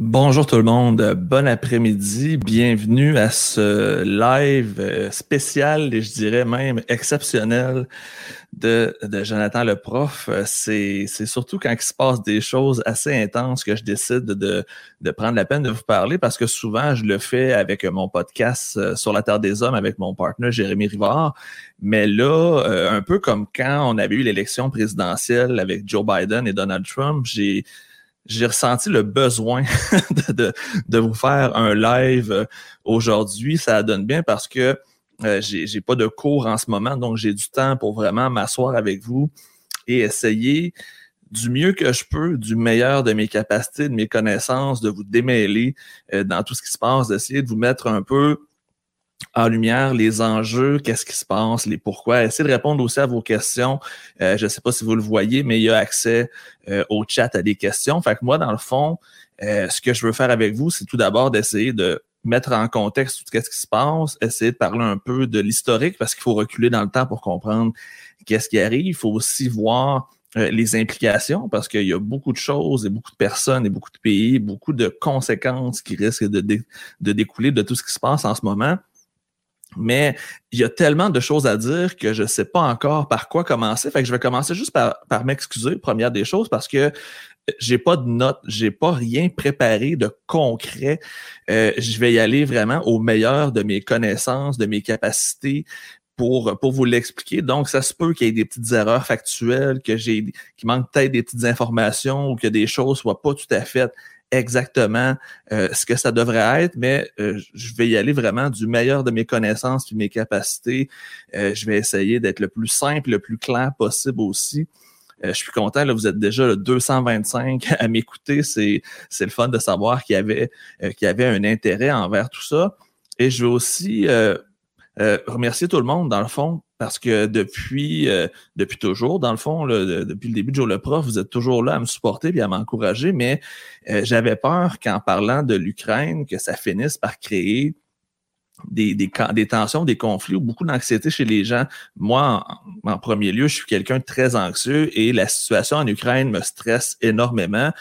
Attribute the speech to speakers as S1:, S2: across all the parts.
S1: Bonjour tout le monde, bon après-midi, bienvenue à ce live euh, spécial et je dirais même exceptionnel de, Jonathan le prof. C'est, c'est surtout quand il se passe des choses assez intenses que je décide de, de prendre la peine de vous parler parce que souvent je le fais avec mon podcast euh, sur la Terre des Hommes avec mon partenaire Jérémy Rivard. Mais là, euh, un peu comme quand on avait eu l'élection présidentielle avec Joe Biden et Donald Trump, j'ai j'ai ressenti le besoin de, vous faire un live euh, aujourd'hui. Ça donne bien parce que euh, j'ai pas de cours en ce moment, donc j'ai du temps pour vraiment m'asseoir avec vous et essayer du mieux que je peux, du meilleur de mes capacités, de mes connaissances, de vous démêler euh, dans tout ce qui se passe, d'essayer de vous mettre un peu en lumière les enjeux, qu'est-ce qui se passe, les pourquoi. Essayez de répondre aussi à vos questions. Euh, je ne sais pas si vous le voyez, mais il y a accès euh, au chat à des questions. Fait que moi, dans le fond, euh, ce que je veux faire avec vous, c'est tout d'abord d'essayer de mettre en contexte tout ce qui se passe, essayer de parler un peu de l'historique parce qu'il faut reculer dans le temps pour comprendre qu'est-ce qui arrive. Il faut aussi voir les implications parce qu'il y a beaucoup de choses et beaucoup de personnes et beaucoup de pays, beaucoup de conséquences qui risquent de, de découler de tout ce qui se passe en ce moment. Mais il y a tellement de choses à dire que je ne sais pas encore par quoi commencer. Fait que je vais commencer juste par, par m'excuser, première des choses, parce que j'ai pas de notes, j'ai pas rien préparé de concret. Euh, je vais y aller vraiment au meilleur de mes connaissances, de mes capacités pour, pour vous l'expliquer. Donc, ça se peut qu'il y ait des petites erreurs factuelles, que j'ai, qu'il manque peut-être des petites informations ou que des choses soient pas tout à fait exactement euh, ce que ça devrait être, mais euh, je vais y aller vraiment du meilleur de mes connaissances et mes capacités. Euh, je vais essayer d'être le plus simple, le plus clair possible aussi. je suis content, là, vous êtes déjà le 225 à m'écouter. C'est, c'est le fun de savoir qu'il y avait, qu'il y avait un intérêt envers tout ça. Et je veux aussi remercier tout le monde, dans le fond, parce que depuis, euh, depuis toujours, dans le fond, depuis le début de Jour le Prof, vous êtes toujours là à me supporter et à m'encourager, mais euh, j'avais peur qu'en parlant de l'Ukraine, que ça finisse par créer des, des, des, tensions, des conflits ou beaucoup d'anxiété chez les gens. Moi, en, en premier lieu, je suis quelqu'un de très anxieux et la situation en Ukraine me stresse énormément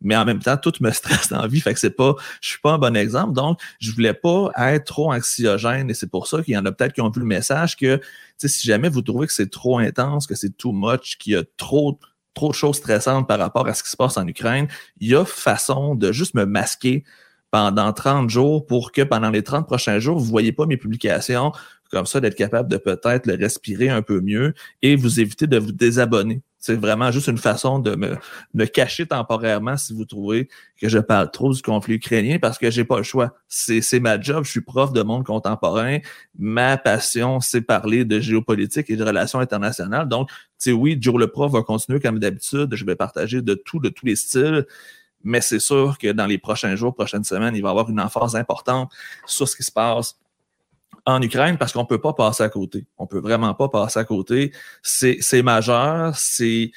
S1: mais en même temps, tout me stresse dans la vie. Fait que c'est pas, je suis pas un bon exemple. Donc, je voulais pas être trop anxiogène et c'est pour ça qu'il y en a peut-être qui ont vu le message que, si jamais vous trouvez que c'est trop intense, que c'est too much, qu'il y a trop, trop de choses stressantes par rapport à ce qui se passe en Ukraine, il y a façon de juste me masquer pendant 30 jours pour que pendant les 30 prochains jours, vous voyez pas mes publications, comme ça d'être capable de peut-être le respirer un peu mieux et vous éviter de vous désabonner. C'est vraiment juste une façon de me, me, cacher temporairement si vous trouvez que je parle trop du conflit ukrainien parce que j'ai pas le choix. C'est, ma job, je suis prof de monde contemporain. Ma passion, c'est parler de géopolitique et de relations internationales. Donc, tu oui, Joe le prof va continuer comme d'habitude. Je vais partager de tout, de tous les styles. Mais c'est sûr que dans les prochains jours, prochaines semaines, il va y avoir une emphase importante sur ce qui se passe en Ukraine parce qu'on peut pas passer à côté. On peut vraiment pas passer à côté. C'est majeur, c'est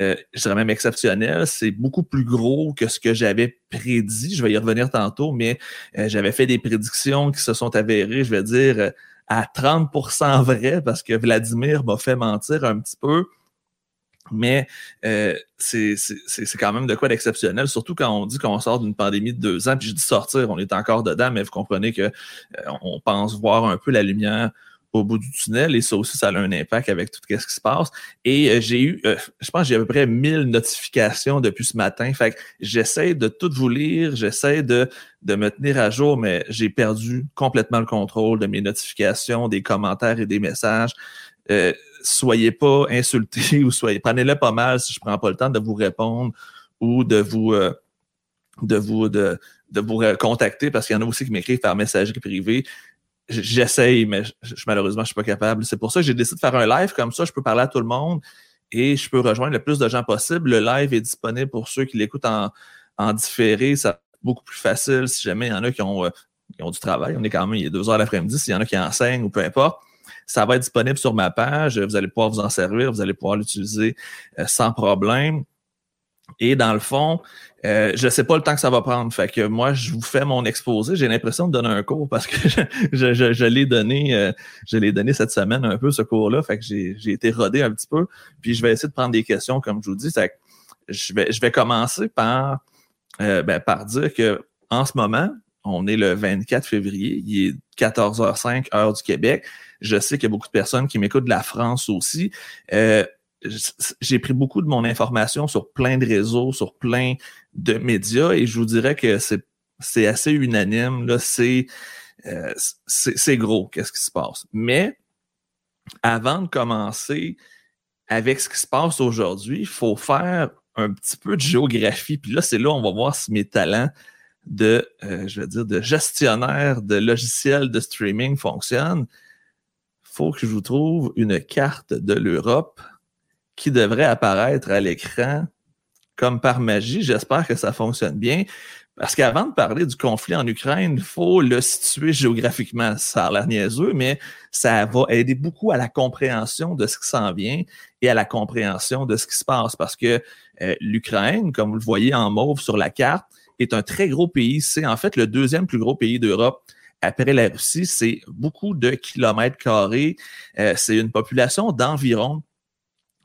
S1: euh, je dirais même exceptionnel. C'est beaucoup plus gros que ce que j'avais prédit. Je vais y revenir tantôt, mais euh, j'avais fait des prédictions qui se sont avérées, je vais dire, à 30% vrai parce que Vladimir m'a fait mentir un petit peu. Mais euh, c'est quand même de quoi d'exceptionnel, surtout quand on dit qu'on sort d'une pandémie de deux ans, puis je dis sortir, on est encore dedans, mais vous comprenez que euh, on pense voir un peu la lumière au bout du tunnel et ça aussi, ça a un impact avec tout ce qui se passe. Et euh, j'ai eu, euh, je pense j'ai à peu près 1000 notifications depuis ce matin. Fait que j'essaie de tout vous lire, j'essaie de, de me tenir à jour, mais j'ai perdu complètement le contrôle de mes notifications, des commentaires et des messages. Euh, soyez pas insultés ou soyez, prenez-le pas mal si je prends pas le temps de vous répondre ou de vous, euh, de vous, de, vous contacter parce qu'il y en a aussi qui m'écrivent par messagerie privée. J'essaye, mais je, malheureusement, je suis pas capable. C'est pour ça que j'ai décidé de faire un live comme ça. Je peux parler à tout le monde et je peux rejoindre le plus de gens possible. Le live est disponible pour ceux qui l'écoutent en, en différé. Ça beaucoup plus facile si jamais il y en a qui ont, euh, qui ont du travail. On est quand même, il est deux heures l'après-midi. S'il y en a qui enseignent ou peu importe, ça va être disponible sur ma page. Vous allez pouvoir vous en servir. Vous allez pouvoir l'utiliser euh, sans problème. Et dans le fond, euh, je ne sais pas le temps que ça va prendre. Fait que moi, je vous fais mon exposé. J'ai l'impression de donner un cours parce que je, je, je, l'ai donné, euh, je l'ai donné cette semaine un peu ce cours-là. Fait que j'ai été rodé un petit peu. Puis je vais essayer de prendre des questions, comme je vous dis. je vais, je vais commencer par ben, par dire que en ce moment, on est le 24 février, il est 14h05 heure du Québec. Je sais qu'il y a beaucoup de personnes qui m'écoutent de la France aussi. Euh, j'ai pris beaucoup de mon information sur plein de réseaux, sur plein de médias, et je vous dirais que c'est assez unanime. Là, c'est euh, c'est gros, qu'est-ce qui se passe. Mais avant de commencer avec ce qui se passe aujourd'hui, il faut faire un petit peu de géographie. Puis là, c'est là où on va voir si mes talents de, euh, je veux dire, de gestionnaire de logiciels de streaming fonctionnent. Faut que je vous trouve une carte de l'Europe qui devrait apparaître à l'écran comme par magie. J'espère que ça fonctionne bien. Parce qu'avant de parler du conflit en Ukraine, il faut le situer géographiquement. Ça a l'air niaiseux, mais ça va aider beaucoup à la compréhension de ce qui s'en vient et à la compréhension de ce qui se passe. Parce que euh, l'Ukraine, comme vous le voyez en mauve sur la carte, est un très gros pays. C'est en fait le deuxième plus gros pays d'Europe après la Russie. C'est beaucoup de kilomètres carrés. Euh, c'est une population d'environ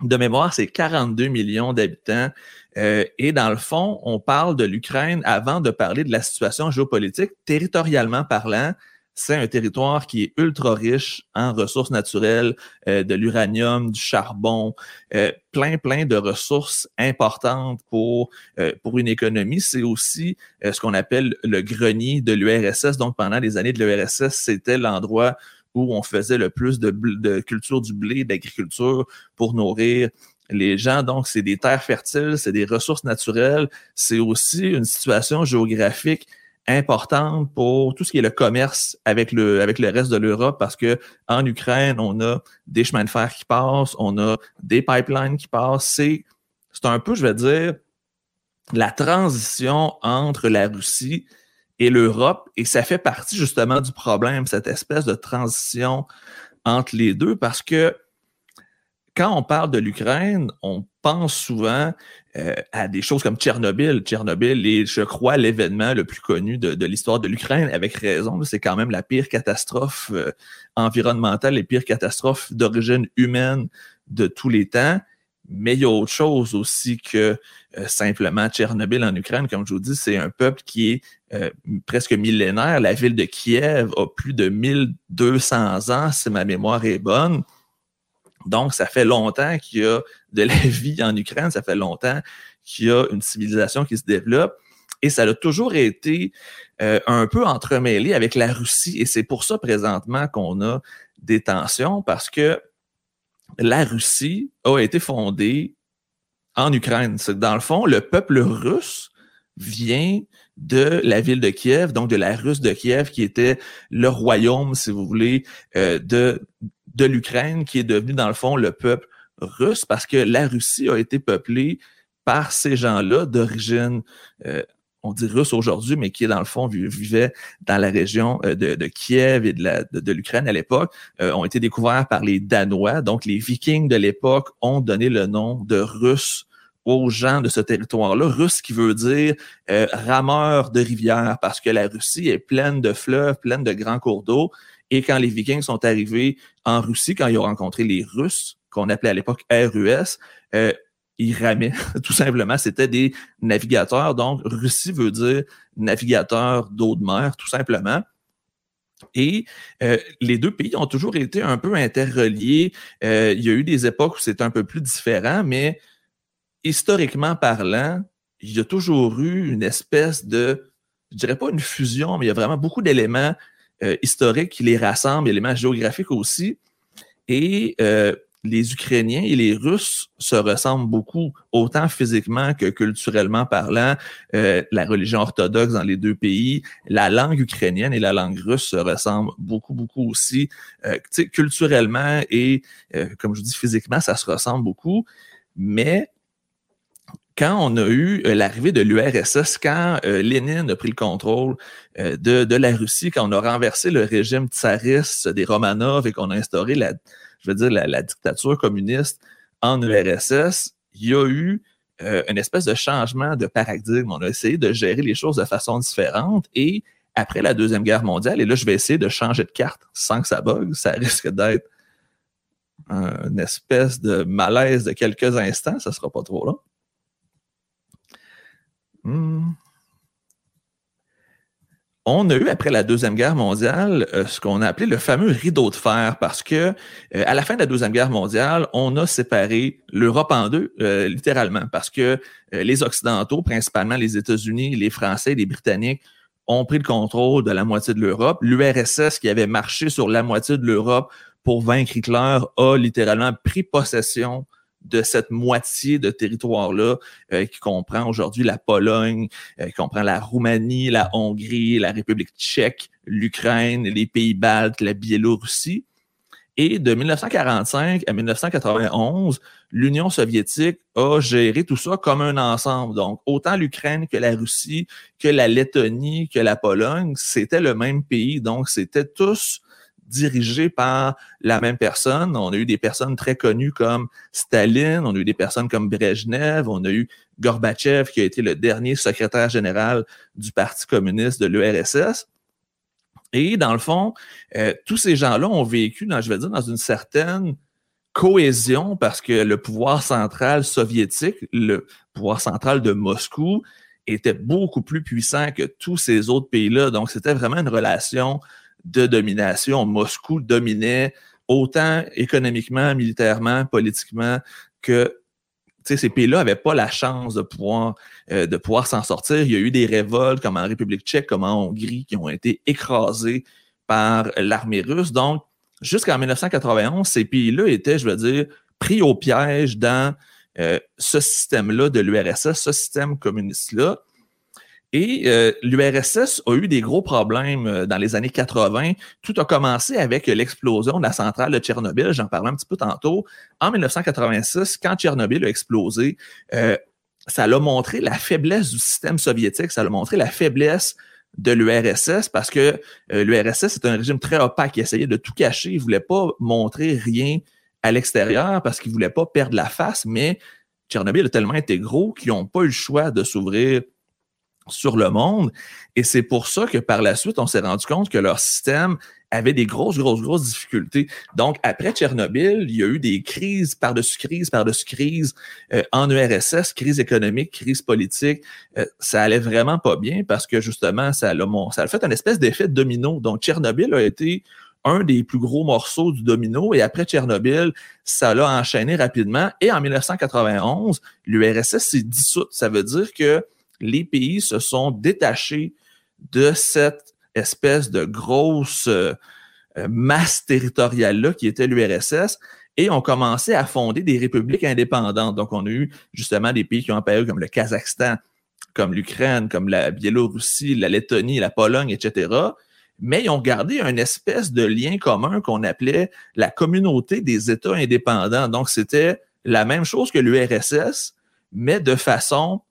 S1: de mémoire, c'est 42 millions d'habitants. Euh, et dans le fond, on parle de l'Ukraine avant de parler de la situation géopolitique. Territorialement parlant, c'est un territoire qui est ultra riche en ressources naturelles, euh, de l'uranium, du charbon, euh, plein, plein de ressources importantes pour, pour une économie. C'est aussi ce qu'on appelle le grenier de l'URSS. Donc, pendant les années de l'URSS, c'était l'endroit où on faisait le plus de, culture du blé, d'agriculture pour nourrir les gens. Donc, c'est des terres fertiles, c'est des ressources naturelles. C'est aussi une situation géographique importante pour tout ce qui est le commerce avec le, avec le reste de l'Europe parce que en Ukraine, on a des chemins de fer qui passent, on a des pipelines qui passent. C'est, c'est un peu, je vais dire, la transition entre la Russie et l'Europe. Et ça fait partie justement du problème, cette espèce de transition entre les deux, parce que quand on parle de l'Ukraine, on pense souvent euh, à des choses comme Tchernobyl. Tchernobyl est, je crois, l'événement le plus connu de, l'histoire de l'Ukraine, avec raison. C'est quand même la pire catastrophe euh, environnementale, les pires catastrophes d'origine humaine de tous les temps. Mais il y a autre chose aussi que euh, simplement Tchernobyl en Ukraine. Comme je vous dis, c'est un peuple qui est presque millénaire. La ville de Kiev a plus de 1200 ans, si ma mémoire est bonne. Donc, ça fait longtemps qu'il y a de la vie en Ukraine, ça fait longtemps qu'il y a une civilisation qui se développe. Et ça a toujours été euh, un peu entremêlé avec la Russie. Et c'est pour ça présentement qu'on a des tensions, parce que la Russie a été fondée en Ukraine. Dans le fond, le peuple russe vient de la ville de Kiev, donc de la Russe de Kiev, qui était le royaume, si vous voulez, euh, de, de l'Ukraine, qui est devenu, dans le fond, le peuple russe, parce que la Russie a été peuplée par ces gens-là d'origine euh, on dit russe aujourd'hui, mais qui, dans le fond, vivait dans la région euh, de, Kiev et de, l'Ukraine à l'époque, euh, ont été découverts par les Danois. Donc, les Vikings de l'époque ont donné le nom de Russes aux gens de ce territoire-là. Russe qui veut dire rameur de rivière, parce que la Russie est pleine de fleuves, pleine de grands cours d'eau. Et quand les Vikings sont arrivés en Russie, quand ils ont rencontré les Russes, qu'on appelait à l'époque RUS, ils ramaient, tout simplement. C'était des navigateurs. Donc, Russie veut dire navigateur d'eau de mer, tout simplement. Et euh, les deux pays ont toujours été un peu interreliés. Euh, il y a eu des époques où c'était un peu plus différent, mais historiquement parlant, il y a toujours eu une espèce de, je dirais pas une fusion, mais il y a vraiment beaucoup d'éléments euh, historiques qui les rassemblent, éléments géographiques aussi. Et les Ukrainiens et les Russes se ressemblent beaucoup, autant physiquement que culturellement parlant. Euh, la religion orthodoxe dans les deux pays, la langue ukrainienne et la langue russe se ressemblent beaucoup, beaucoup aussi. Euh, culturellement et, euh, comme je dis, physiquement, ça se ressemble beaucoup. Mais quand on a eu l'arrivée de l'URSS, quand Lénine a pris le contrôle de, de, la Russie, quand on a renversé le régime tsariste des Romanov et qu'on a instauré la je veux dire, la, dictature communiste en URSS, il y a eu euh, une espèce de changement de paradigme. On a essayé de gérer les choses de façon différente et après la Deuxième Guerre mondiale, et là, je vais essayer de changer de carte sans que ça bug, ça risque d'être une espèce de malaise de quelques instants, ça sera pas trop long. Hmm. on a eu après la Deuxième Guerre mondiale euh, ce qu'on a appelé le fameux rideau de fer parce que euh, à la fin de la Deuxième Guerre mondiale, on a séparé l'Europe en deux, euh, littéralement, parce que les Occidentaux, principalement les États-Unis, les Français, les Britanniques, ont pris le contrôle de la moitié de l'Europe. L'URSS, qui avait marché sur la moitié de l'Europe pour vaincre Hitler, a littéralement pris possession de cette moitié de territoire-là euh, qui comprend aujourd'hui la Pologne, euh, qui comprend la Roumanie, la Hongrie, la République tchèque, l'Ukraine, les pays baltes, la Biélorussie. Et de 1945 à 1991, l'Union soviétique a géré tout ça comme un ensemble. Donc, autant l'Ukraine que la Russie, que la Lettonie, que la Pologne, c'était le même pays. Donc, c'était tous dirigé par la même personne. On a eu des personnes très connues comme Staline, on a eu des personnes comme Brezhnev, on a eu Gorbatchev qui a été le dernier secrétaire général du Parti communiste de l'URSS. Et dans le fond, euh, tous ces gens-là ont vécu, dans, je vais dire, dans une certaine cohésion parce que le pouvoir central soviétique, le pouvoir central de Moscou, était beaucoup plus puissant que tous ces autres pays-là. Donc, c'était vraiment une relation de domination. Moscou dominait autant économiquement, militairement, politiquement que ces pays-là n'avaient pas la chance de pouvoir, euh, pouvoir s'en sortir. Il y a eu des révoltes comme en République tchèque, comme en Hongrie, qui ont été écrasées par l'armée russe. Donc, jusqu'en 1991, ces pays-là étaient, je veux dire, pris au piège dans euh, ce système-là de l'URSS, ce système communiste-là. Et euh, l'URSS a eu des gros problèmes euh, dans les années 80. Tout a commencé avec l'explosion de la centrale de Tchernobyl. J'en parlais un petit peu tantôt. En 1986, quand Tchernobyl a explosé, euh, ça a montré la faiblesse du système soviétique, ça a montré la faiblesse de l'URSS parce que l'URSS est un régime très opaque qui essayait de tout cacher. Il voulait pas montrer rien à l'extérieur parce qu'il voulait pas perdre la face, mais Tchernobyl a tellement été gros qu'ils n'ont pas eu le choix de s'ouvrir sur le monde. Et c'est pour ça que par la suite, on s'est rendu compte que leur système avait des grosses, grosses, grosses difficultés. Donc, après Tchernobyl, il y a eu des crises par-dessus crises, par-dessus crises euh, en URSS, crise économique, crise politique. Euh, ça allait vraiment pas bien parce que justement, ça a, ça a fait un espèce d'effet de domino. Donc, Tchernobyl a été un des plus gros morceaux du domino. Et après Tchernobyl, ça l'a enchaîné rapidement. Et en 1991, l'URSS s'est dissoute. Ça veut dire que les pays se sont détachés de cette espèce de grosse euh, euh, masse territoriale-là qui était l'URSS et ont commencé à fonder des républiques indépendantes. Donc, on a eu justement des pays qui ont apparu comme le Kazakhstan, comme l'Ukraine, comme la Biélorussie, la Lettonie, la Pologne, etc. Mais ils ont gardé un espèce de lien commun qu'on appelait la communauté des États indépendants. Donc, c'était la même chose que l'URSS, mais de façon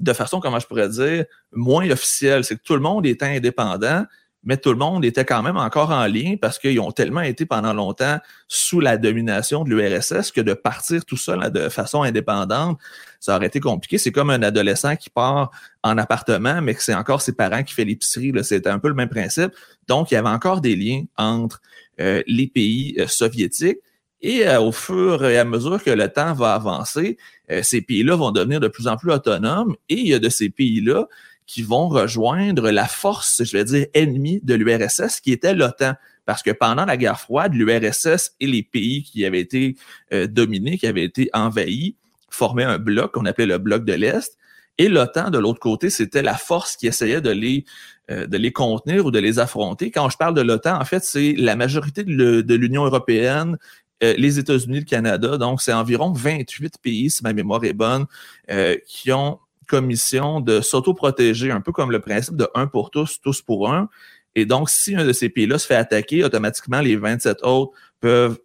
S1: de façon, comment je pourrais dire, moins officielle. C'est que tout le monde était indépendant, mais tout le monde était quand même encore en lien parce qu'ils ont tellement été pendant longtemps sous la domination de l'URSS que de partir tout seul de façon indépendante, ça aurait été compliqué. C'est comme un adolescent qui part en appartement, mais que c'est encore ses parents qui fait l'épicerie. C'était un peu le même principe. Donc, il y avait encore des liens entre euh, les pays euh, soviétiques. Et euh, au fur et à mesure que le temps va avancer, euh, ces pays-là vont devenir de plus en plus autonomes et il y a de ces pays-là qui vont rejoindre la force, je vais dire, ennemie de l'URSS, qui était l'OTAN. Parce que pendant la guerre froide, l'URSS et les pays qui avaient été euh, dominés, qui avaient été envahis, formaient un bloc qu'on appelait le bloc de l'Est. Et l'OTAN, de l'autre côté, c'était la force qui essayait de les, de les contenir ou de les affronter. Quand je parle de l'OTAN, en fait, c'est la majorité de l'Union européenne euh, les États-Unis, le Canada. Donc, c'est environ 28 pays, si ma mémoire est bonne, euh, qui ont commission de s'autoprotéger, un peu comme le principe de un pour tous, tous pour un. Et donc, si un de ces pays-là se fait attaquer, automatiquement, les 27 autres peuvent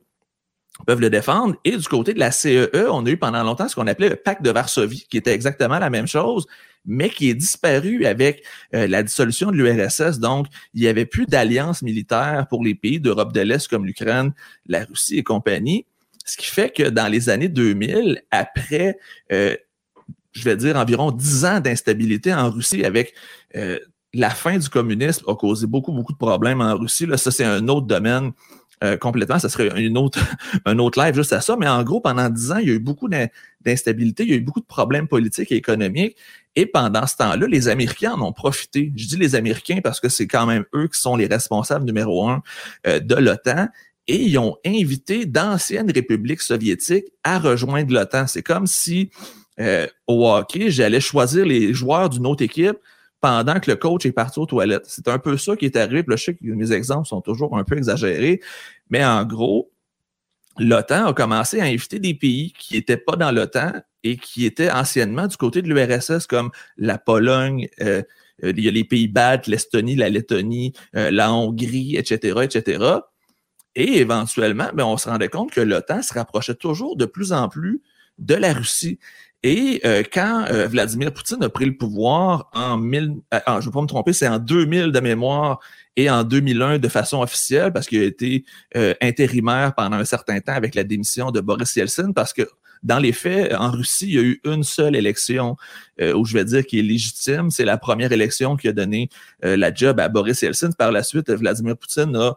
S1: peuvent le défendre. Et du côté de la CEE, e, on a eu pendant longtemps ce qu'on appelait le pacte de Varsovie, qui était exactement la même chose, mais qui est disparu avec euh, la dissolution de l'URSS. Donc, il n'y avait plus d'alliance militaire pour les pays d'Europe de l'Est comme l'Ukraine, la Russie et compagnie. Ce qui fait que dans les années 2000, après, euh, je vais dire, environ dix ans d'instabilité en Russie avec euh, la fin du communisme a causé beaucoup, beaucoup de problèmes en Russie. Là, ça, c'est un autre domaine complètement, ça serait une autre, un autre live juste à ça. Mais en gros, pendant dix ans, il y a eu beaucoup d'instabilité, il y a eu beaucoup de problèmes politiques et économiques. Et pendant ce temps-là, les Américains en ont profité. Je dis les Américains parce que c'est quand même eux qui sont les responsables numéro un euh, de l'OTAN. Et ils ont invité d'anciennes républiques soviétiques à rejoindre l'OTAN. C'est comme si euh, au hockey, j'allais choisir les joueurs d'une autre équipe pendant que le coach est parti aux toilettes. C'est un peu ça qui est arrivé. Puis là, je sais que mes exemples sont toujours un peu exagérés, mais en gros, l'OTAN a commencé à inviter des pays qui n'étaient pas dans l'OTAN et qui étaient anciennement du côté de l'URSS, comme la Pologne, euh, il y a les pays baltes, l'Estonie, la Lettonie, euh, la Hongrie, etc., etc. Et éventuellement, ben, on se rendait compte que l'OTAN se rapprochait toujours de plus en plus de la Russie. Et quand Vladimir Poutine a pris le pouvoir en 1000, je ne vais pas me tromper, c'est en 2000 de mémoire et en 2001 de façon officielle parce qu'il a été intérimaire pendant un certain temps avec la démission de Boris Yeltsin parce que dans les faits, en Russie, il y a eu une seule élection euh, où je vais dire qui est légitime. C'est la première élection qui a donné euh, la job à Boris Yeltsin. Par la suite, Vladimir Poutine a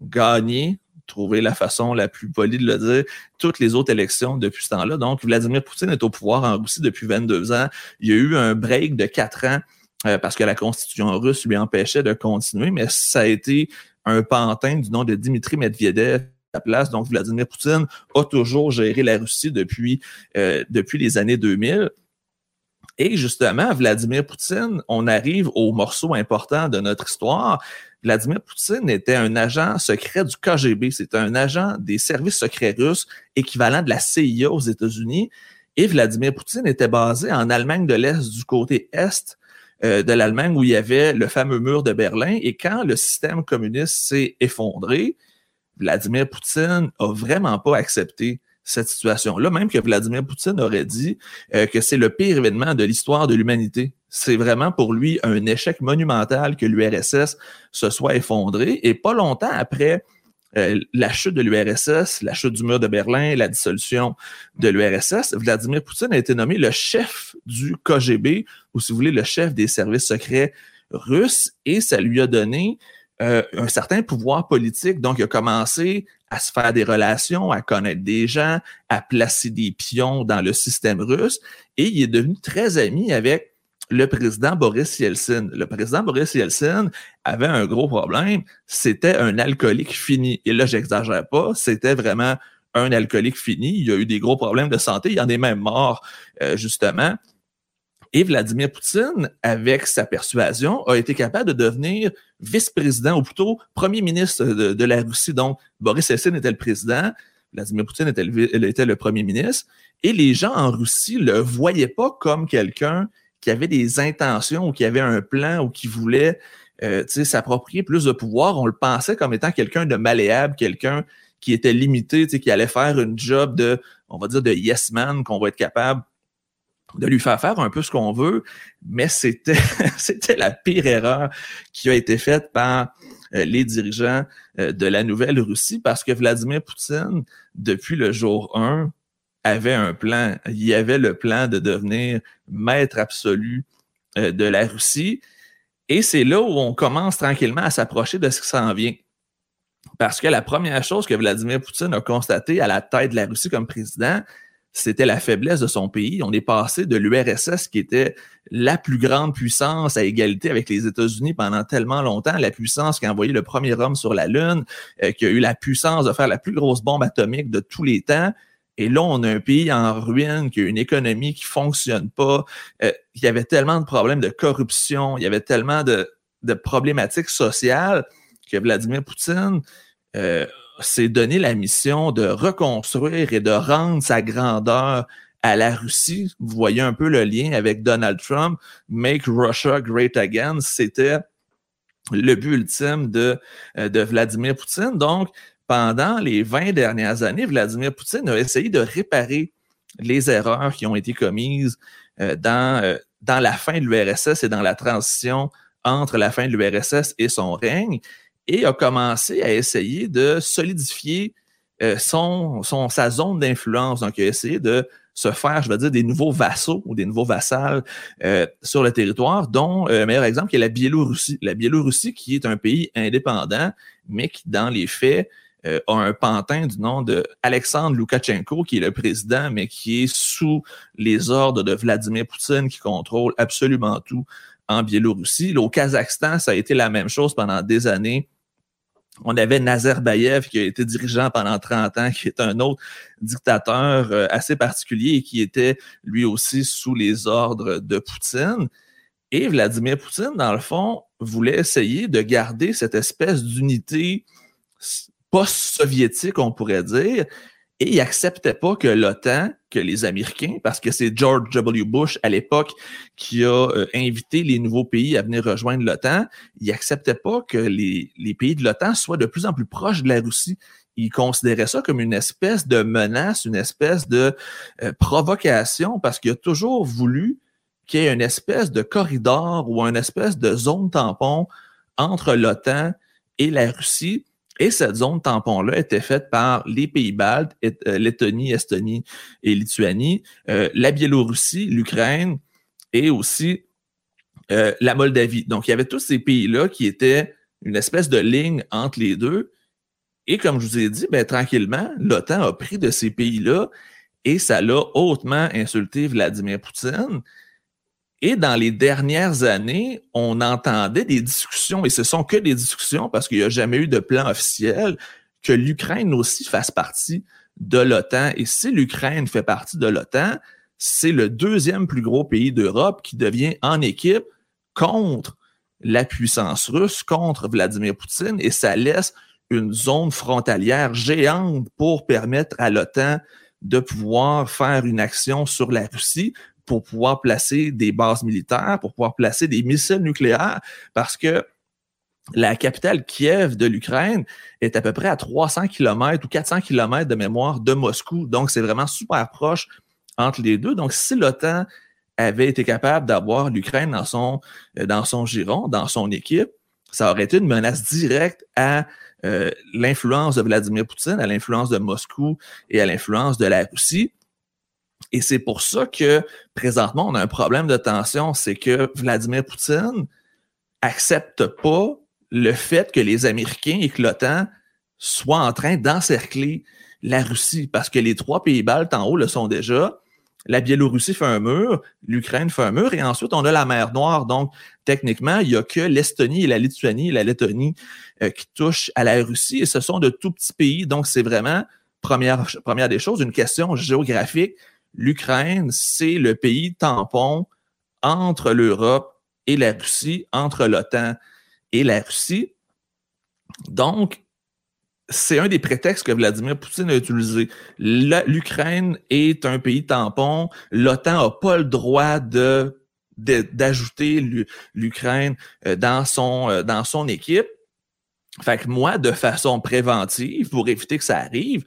S1: gagné, trouvé la façon la plus polie de le dire, toutes les autres élections depuis ce temps-là. Donc, Vladimir Poutine est au pouvoir en Russie depuis 22 ans. Il y a eu un break de quatre ans euh, parce que la constitution russe lui empêchait de continuer, mais ça a été un pantin du nom de Dimitri Medvedev la place. Donc, Vladimir Poutine a toujours géré la Russie depuis, euh, depuis les années 2000. Et justement, Vladimir Poutine, on arrive au morceau important de notre histoire. Vladimir Poutine était un agent secret du KGB. C'est un agent des services secrets russes équivalent de la CIA aux États-Unis. Et Vladimir Poutine était basé en Allemagne de l'Est, du côté Est euh, de l'Allemagne, où il y avait le fameux mur de Berlin. Et quand le système communiste s'est effondré, Vladimir Poutine a vraiment pas accepté cette situation-là, même que Vladimir Poutine aurait dit euh, que c'est le pire événement de l'histoire de l'humanité. C'est vraiment pour lui un échec monumental que l'URSS se soit effondrée. Et pas longtemps après euh, la chute de l'URSS, la chute du mur de Berlin, la dissolution de l'URSS, Vladimir Poutine a été nommé le chef du KGB, ou si vous voulez, le chef des services secrets russes, et ça lui a donné euh, un certain pouvoir politique. Donc, il a commencé à se faire des relations, à connaître des gens, à placer des pions dans le système russe. Et il est devenu très ami avec le président Boris Yeltsin. Le président Boris Yeltsin avait un gros problème. C'était un alcoolique fini. Et là, j'exagère pas. C'était vraiment un alcoolique fini. Il a eu des gros problèmes de santé. Il en est même mort, euh, justement. Et Vladimir Poutine, avec sa persuasion, a été capable de devenir vice-président, ou plutôt premier ministre de, la Russie. Donc, Boris Yeltsin était le président, Vladimir Poutine était le, était le premier ministre. Et les gens en Russie le voyaient pas comme quelqu'un qui avait des intentions ou qui avait un plan ou qui voulait euh, s'approprier plus de pouvoir. On le pensait comme étant quelqu'un de malléable, quelqu'un qui était limité, qui allait faire une job de, on va dire, de yes man, qu'on va être capable de lui faire faire un peu ce qu'on veut, mais c'était c'était la pire erreur qui a été faite par euh, les dirigeants euh, de la Nouvelle-Russie parce que Vladimir Poutine, depuis le jour 1, avait un plan. Il y avait le plan de devenir maître absolu euh, de la Russie. Et c'est là où on commence tranquillement à s'approcher de ce qui s'en vient. Parce que la première chose que Vladimir Poutine a constaté à la tête de la Russie comme président, c'était la faiblesse de son pays. On est passé de l'URSS, qui était la plus grande puissance à égalité avec les États-Unis pendant tellement longtemps, la puissance qui a envoyé le premier homme sur la Lune, euh, qui a eu la puissance de faire la plus grosse bombe atomique de tous les temps. Et là, on a un pays en ruine, qui a une économie qui fonctionne pas. Euh, il y avait tellement de problèmes de corruption, il y avait tellement de, problématiques sociales que Vladimir Poutine euh, s'est donné la mission de reconstruire et de rendre sa grandeur à la Russie. Vous voyez un peu le lien avec Donald Trump. Make Russia Great Again, c'était le but ultime de, euh, de Vladimir Poutine. Donc, pendant les 20 dernières années, Vladimir Poutine a essayé de réparer les erreurs qui ont été commises euh, dans, euh, dans la fin de l'URSS et dans la transition entre la fin de l'URSS et son règne et a commencé à essayer de solidifier euh, son, son, sa zone d'influence. Donc, il a essayé de se faire, je vais dire, des nouveaux vassaux ou des nouveaux vassals euh, sur le territoire, dont euh, meilleur exemple qui est la Biélorussie. La Biélorussie qui est un pays indépendant, mais qui, dans les faits, a un pantin du nom de Alexandre Loukachenko, qui est le président, mais qui est sous les ordres de Vladimir Poutine, qui contrôle absolument tout en Biélorussie. au Kazakhstan, ça a été la même chose pendant des années. On avait Nazarbayev qui a été dirigeant pendant 30 ans, qui est un autre dictateur euh, assez particulier et qui était lui aussi sous les ordres de Poutine. Et Vladimir Poutine, dans le fond, voulait essayer de garder cette espèce d'unité post-soviétique, on pourrait dire, et il acceptait pas que l'OTAN, que les Américains, parce que c'est George W. Bush à l'époque qui a euh, invité les nouveaux pays à venir rejoindre l'OTAN, il acceptait pas que les, les pays de l'OTAN soient de plus en plus proches de la Russie. Il considérait ça comme une espèce de menace, une espèce de euh, provocation, parce qu'il a toujours voulu qu'il y ait une espèce de corridor ou une espèce de zone tampon entre l'OTAN et la Russie et cette zone tampon-là était faite par les pays baltes, euh, Lettonie, Estonie et Lituanie, euh, la Biélorussie, l'Ukraine et aussi euh, la Moldavie. Donc, il y avait tous ces pays-là qui étaient une espèce de ligne entre les deux. Et comme je vous ai dit, ben, tranquillement, l'OTAN a pris de ces pays-là et ça l'a hautement insulté Vladimir Poutine. Et dans les dernières années, on entendait des discussions, et ce sont que des discussions parce qu'il n'y a jamais eu de plan officiel, que l'Ukraine aussi fasse partie de l'OTAN. Et si l'Ukraine fait partie de l'OTAN, c'est le deuxième plus gros pays d'Europe qui devient en équipe contre la puissance russe, contre Vladimir Poutine, et ça laisse une zone frontalière géante pour permettre à l'OTAN de pouvoir faire une action sur la Russie, pour pouvoir placer des bases militaires, pour pouvoir placer des missiles nucléaires, parce que la capitale Kiev de l'Ukraine est à peu près à 300 km ou 400 km de mémoire de Moscou. Donc, c'est vraiment super proche entre les deux. Donc, si l'OTAN avait été capable d'avoir l'Ukraine dans son, euh, dans son giron, dans son équipe, ça aurait été une menace directe à euh, l'influence de Vladimir Poutine, à l'influence de Moscou et à l'influence de la Russie. Et c'est pour ça que présentement, on a un problème de tension, c'est que Vladimir Poutine accepte pas le fait que les Américains et que l'OTAN soient en train d'encercler la Russie, parce que les trois pays baltes en haut le sont déjà. La Biélorussie fait un mur, l'Ukraine fait un mur, et ensuite on a la mer Noire. Donc, techniquement, il n'y a que l'Estonie et la Lituanie et la Lettonie euh, qui touchent à la Russie, et ce sont de tout petits pays. Donc, c'est vraiment, première, première des choses, une question géographique l'Ukraine, c'est le pays tampon entre l'Europe et la Russie, entre l'OTAN et la Russie. Donc, c'est un des prétextes que Vladimir Poutine a utilisé. L'Ukraine est un pays tampon. L'OTAN n'a pas le droit d'ajouter l'Ukraine euh, dans son, euh, dans son équipe. Fait que moi, de façon préventive, pour éviter que ça arrive,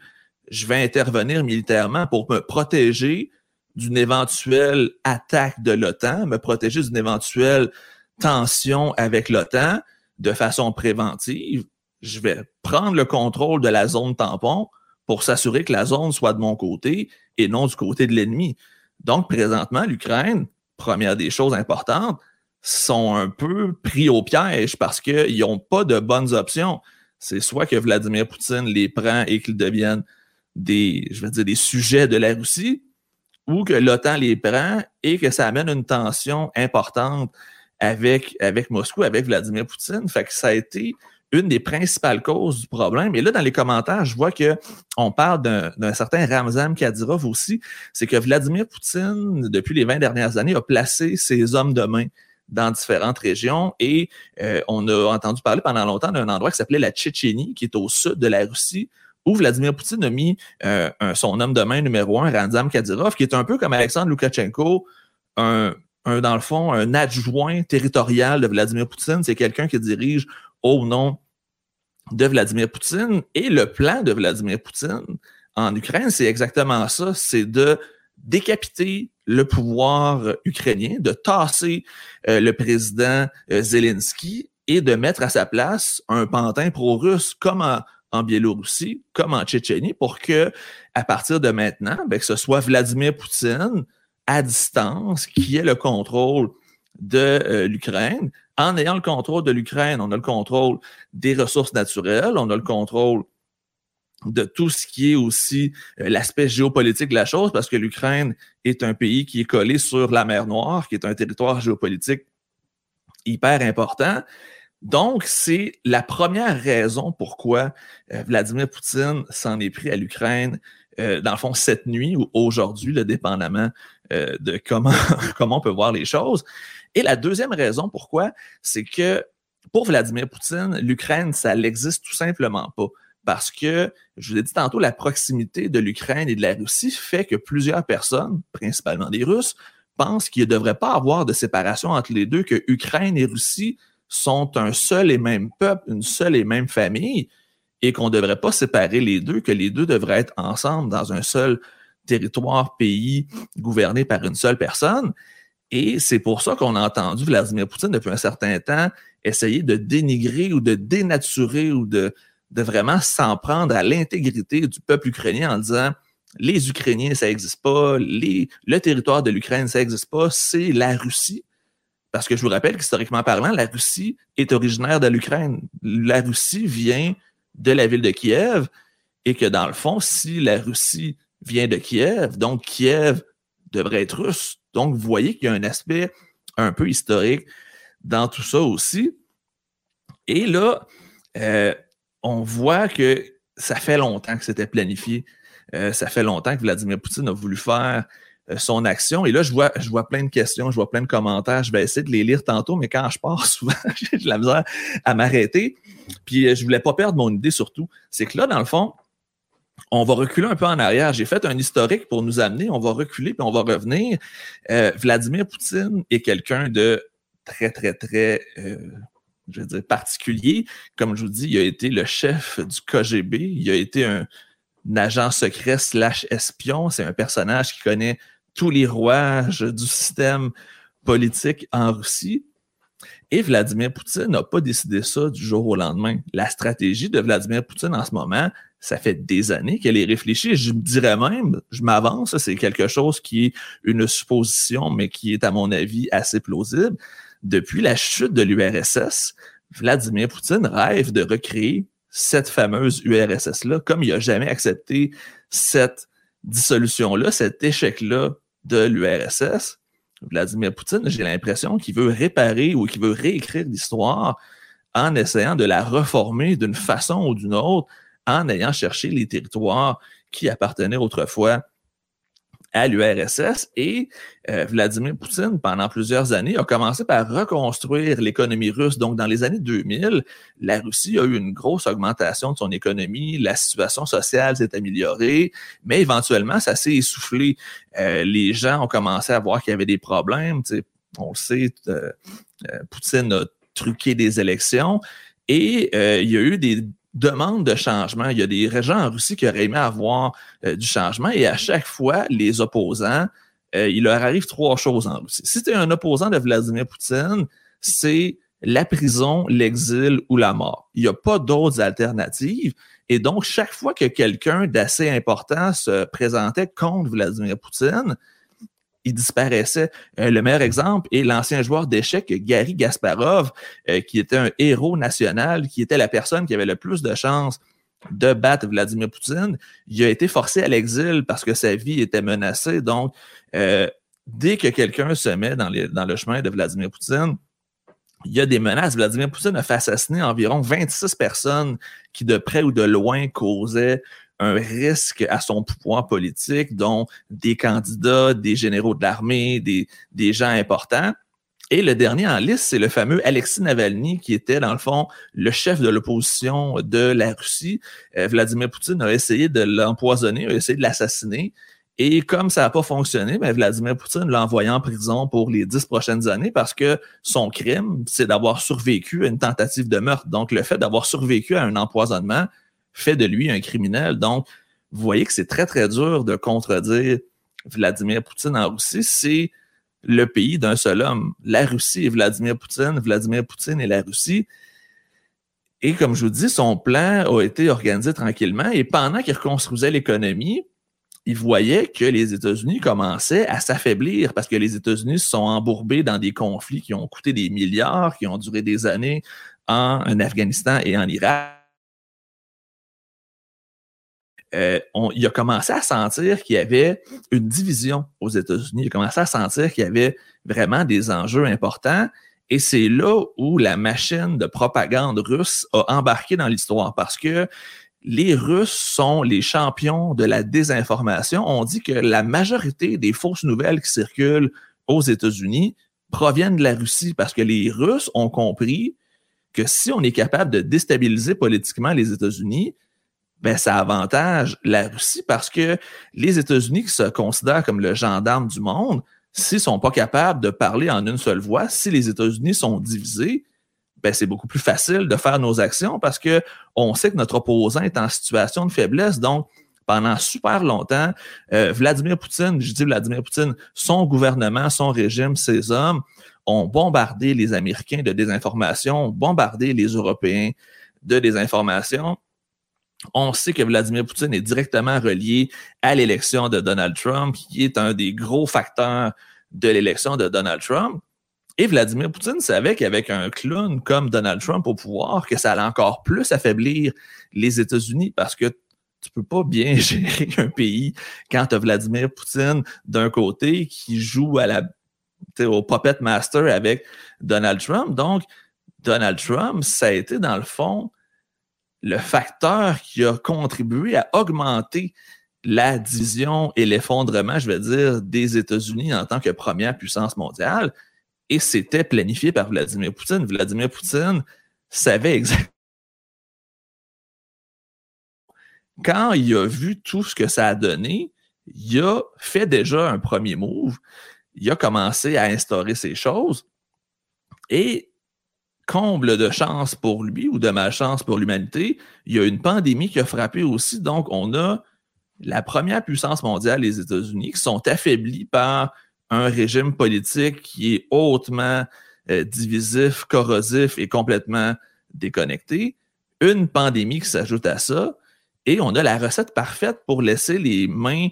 S1: je vais intervenir militairement pour me protéger d'une éventuelle attaque de l'OTAN, me protéger d'une éventuelle tension avec l'OTAN de façon préventive. Je vais prendre le contrôle de la zone tampon pour s'assurer que la zone soit de mon côté et non du côté de l'ennemi. Donc, présentement, l'Ukraine, première des choses importantes, sont un peu pris au piège parce qu'ils n'ont pas de bonnes options. C'est soit que Vladimir Poutine les prend et qu'ils deviennent des, je vais dire, des sujets de la Russie, ou que l'OTAN les prend et que ça amène une tension importante avec, avec Moscou, avec Vladimir Poutine. Fait que ça a été une des principales causes du problème. Et là, dans les commentaires, je vois que on parle d'un certain Ramzan Kadyrov aussi. C'est que Vladimir Poutine, depuis les 20 dernières années, a placé ses hommes de main dans différentes régions et euh, on a entendu parler pendant longtemps d'un endroit qui s'appelait la Tchétchénie, qui est au sud de la Russie, où Vladimir Poutine a mis euh, son homme de main numéro un, Ranzam Kadyrov, qui est un peu comme Alexandre Loukachenko, un, dans le fond, un adjoint territorial de Vladimir Poutine. C'est quelqu'un qui dirige au nom de Vladimir Poutine. Et le plan de Vladimir Poutine en Ukraine, c'est exactement ça, c'est de décapiter le pouvoir ukrainien, de tasser euh, le président euh, Zelensky et de mettre à sa place un pantin pro-russe comme en, en Biélorussie comme en Tchétchénie pour que, à partir de maintenant, ben, que ce soit Vladimir Poutine à distance qui ait le contrôle de euh, l'Ukraine. En ayant le contrôle de l'Ukraine, on a le contrôle des ressources naturelles, on a le contrôle de tout ce qui est aussi euh, l'aspect géopolitique de la chose, parce que l'Ukraine est un pays qui est collé sur la mer Noire, qui est un territoire géopolitique hyper important. Donc, c'est la première raison pourquoi euh, Vladimir Poutine s'en est pris à l'Ukraine, euh, dans le fond, cette nuit ou aujourd'hui, dépendamment de comment, comment on peut voir les choses. Et la deuxième raison pourquoi, c'est que pour Vladimir Poutine, l'Ukraine, ça n'existe tout simplement pas parce que, je vous l'ai dit tantôt, la proximité de l'Ukraine et de la Russie fait que plusieurs personnes, principalement des Russes, pensent qu'il ne devrait pas avoir de séparation entre les deux, que Ukraine et Russie sont un seul et même peuple, une seule et même famille, et qu'on ne devrait pas séparer les deux, que les deux devraient être ensemble dans un seul territoire, pays, gouverné par une seule personne. Et c'est pour ça qu'on a entendu Vladimir Poutine depuis un certain temps essayer de dénigrer ou de dénaturer ou de, vraiment s'en prendre à l'intégrité du peuple ukrainien en disant les Ukrainiens, ça n'existe pas, le territoire de l'Ukraine, ça n'existe pas, c'est la Russie. Parce que je vous rappelle qu'historiquement parlant, la Russie est originaire de l'Ukraine. La Russie vient de la ville de Kiev et que dans le fond, si la Russie vient de Kiev, donc Kiev devrait être russe. Donc, vous voyez qu'il y a un aspect un peu historique dans tout ça aussi. Et là, euh, on voit que ça fait longtemps que c'était planifié. Euh, ça fait longtemps que Vladimir Poutine a voulu faire son action. Et là, je vois, je vois plein de questions, je vois plein de commentaires. Je vais essayer de les lire tantôt, mais quand je pars, souvent, j'ai de la misère à m'arrêter. Puis, euh, je voulais pas perdre mon idée surtout. C'est que là, dans le fond, on va reculer un peu en arrière. J'ai fait un historique pour nous amener. On va reculer puis on va revenir. Vladimir Poutine est quelqu'un de très, très, très je veux dire, particulier. Comme je vous dis, il a été le chef du KGB. Il a été un, agent secret slash espion. C'est un personnage qui connaît tous les rouages du système politique en Russie. Et Vladimir Poutine n'a pas décidé ça du jour au lendemain. La stratégie de Vladimir Poutine en ce moment, ça fait des années qu'elle est réfléchie. Je me dirais même, je m'avance, c'est quelque chose qui est une supposition, mais qui est à mon avis assez plausible depuis la chute de l'URSS, Vladimir Poutine rêve de recréer cette fameuse URSS-là, comme il n'a jamais accepté cette dissolution-là, cet échec-là de l'URSS. Vladimir Poutine, j'ai l'impression qu'il veut réparer ou qu'il veut réécrire l'histoire en essayant de la reformer d'une façon ou d'une autre, en ayant cherché les territoires qui appartenaient autrefois à l'URSS et euh, Vladimir Poutine, pendant plusieurs années, a commencé par reconstruire l'économie russe. Donc, dans les années 2000, la Russie a eu une grosse augmentation de son économie, la situation sociale s'est améliorée, mais éventuellement, ça s'est essoufflé. Euh, les gens ont commencé à voir qu'il y avait des problèmes. on le sait, euh, Poutine a truqué des élections et il y a eu des demande de changement. Il y a des régions en Russie qui auraient aimé avoir euh, du changement et à chaque fois, les opposants, euh, il leur arrive trois choses en Russie. Si tu es un opposant de Vladimir Poutine, c'est la prison, l'exil ou la mort. Il n'y a pas d'autres alternatives. Et donc, chaque fois que quelqu'un d'assez important se présentait contre Vladimir Poutine, il disparaissait. Euh, le meilleur exemple est l'ancien joueur d'échecs Gary Gasparov, euh, qui était un héros national, qui était la personne qui avait le plus de chances de battre Vladimir Poutine. Il a été forcé à l'exil parce que sa vie était menacée. Donc, euh, dès que quelqu'un se met dans, dans le chemin de Vladimir Poutine, il y a des menaces. Vladimir Poutine a fait assassiner environ 26 personnes qui, de près ou de loin, causaient un risque à son pouvoir politique, dont des candidats, des généraux de l'armée, des, gens importants. Et le dernier en liste, c'est le fameux Alexis Navalny, qui était, dans le fond, le chef de l'opposition de la Russie. Euh, Vladimir Poutine a essayé de l'empoisonner, a essayé de l'assassiner. Et comme ça n'a pas fonctionné, ben Vladimir Poutine l'a envoyé en prison pour les dix prochaines années parce que son crime, c'est d'avoir survécu à une tentative de meurtre. Donc, le fait d'avoir survécu à un empoisonnement, fait de lui un criminel. Donc, vous voyez que c'est très, très dur de contredire Vladimir Poutine en Russie. C'est le pays d'un seul homme. La Russie et Vladimir Poutine, Vladimir Poutine et la Russie. Et comme je vous dis, son plan a été organisé tranquillement. Et pendant qu'il reconstruisait l'économie, il voyait que les États-Unis commençaient à s'affaiblir parce que les États-Unis se sont embourbés dans des conflits qui ont coûté des milliards, qui ont duré des années en Afghanistan et en Irak euh, il a commencé à sentir qu'il y avait une division aux États-Unis. Il a commencé à sentir qu'il y avait vraiment des enjeux importants. Et c'est là où la machine de propagande russe a embarqué dans l'histoire parce que les Russes sont les champions de la désinformation. On dit que la majorité des fausses nouvelles qui circulent aux États-Unis proviennent de la Russie parce que les Russes ont compris que si on est capable de déstabiliser politiquement les États-Unis, ben ça avantage la Russie parce que les États-Unis qui se considèrent comme le gendarme du monde, s'ils sont pas capables de parler en une seule voix, si les États-Unis sont divisés, ben c'est beaucoup plus facile de faire nos actions parce que on sait que notre opposant est en situation de faiblesse. Donc, pendant super longtemps, euh, Vladimir Poutine, je dis Vladimir Poutine, son gouvernement, son régime, ses hommes ont bombardé les Américains de désinformation, ont bombardé les Européens de désinformation. On sait que Vladimir Poutine est directement relié à l'élection de Donald Trump, qui est un des gros facteurs de l'élection de Donald Trump. Et Vladimir Poutine savait qu'avec un clown comme Donald Trump au pouvoir, que ça allait encore plus affaiblir les États-Unis parce que tu peux pas bien gérer un pays quand tu as Vladimir Poutine d'un côté qui joue au puppet master avec Donald Trump. Donc, Donald Trump, ça a été dans le fond le facteur qui a contribué à augmenter la division et l'effondrement, je vais dire, des États-Unis en tant que première puissance mondiale. Et c'était planifié par Vladimir Poutine. Vladimir Poutine savait exactement. Quand il a vu tout ce que ça a donné, il a fait déjà un premier move. Il a commencé à instaurer ces choses. Et comble de chance pour lui ou de malchance pour l'humanité, il y a une pandémie qui a frappé aussi. Donc, on a la première puissance mondiale, les États-Unis, qui sont affaiblis par un régime politique qui est hautement euh, divisif, corrosif et complètement déconnecté. Une pandémie qui s'ajoute à ça. Et on a la recette parfaite pour laisser les mains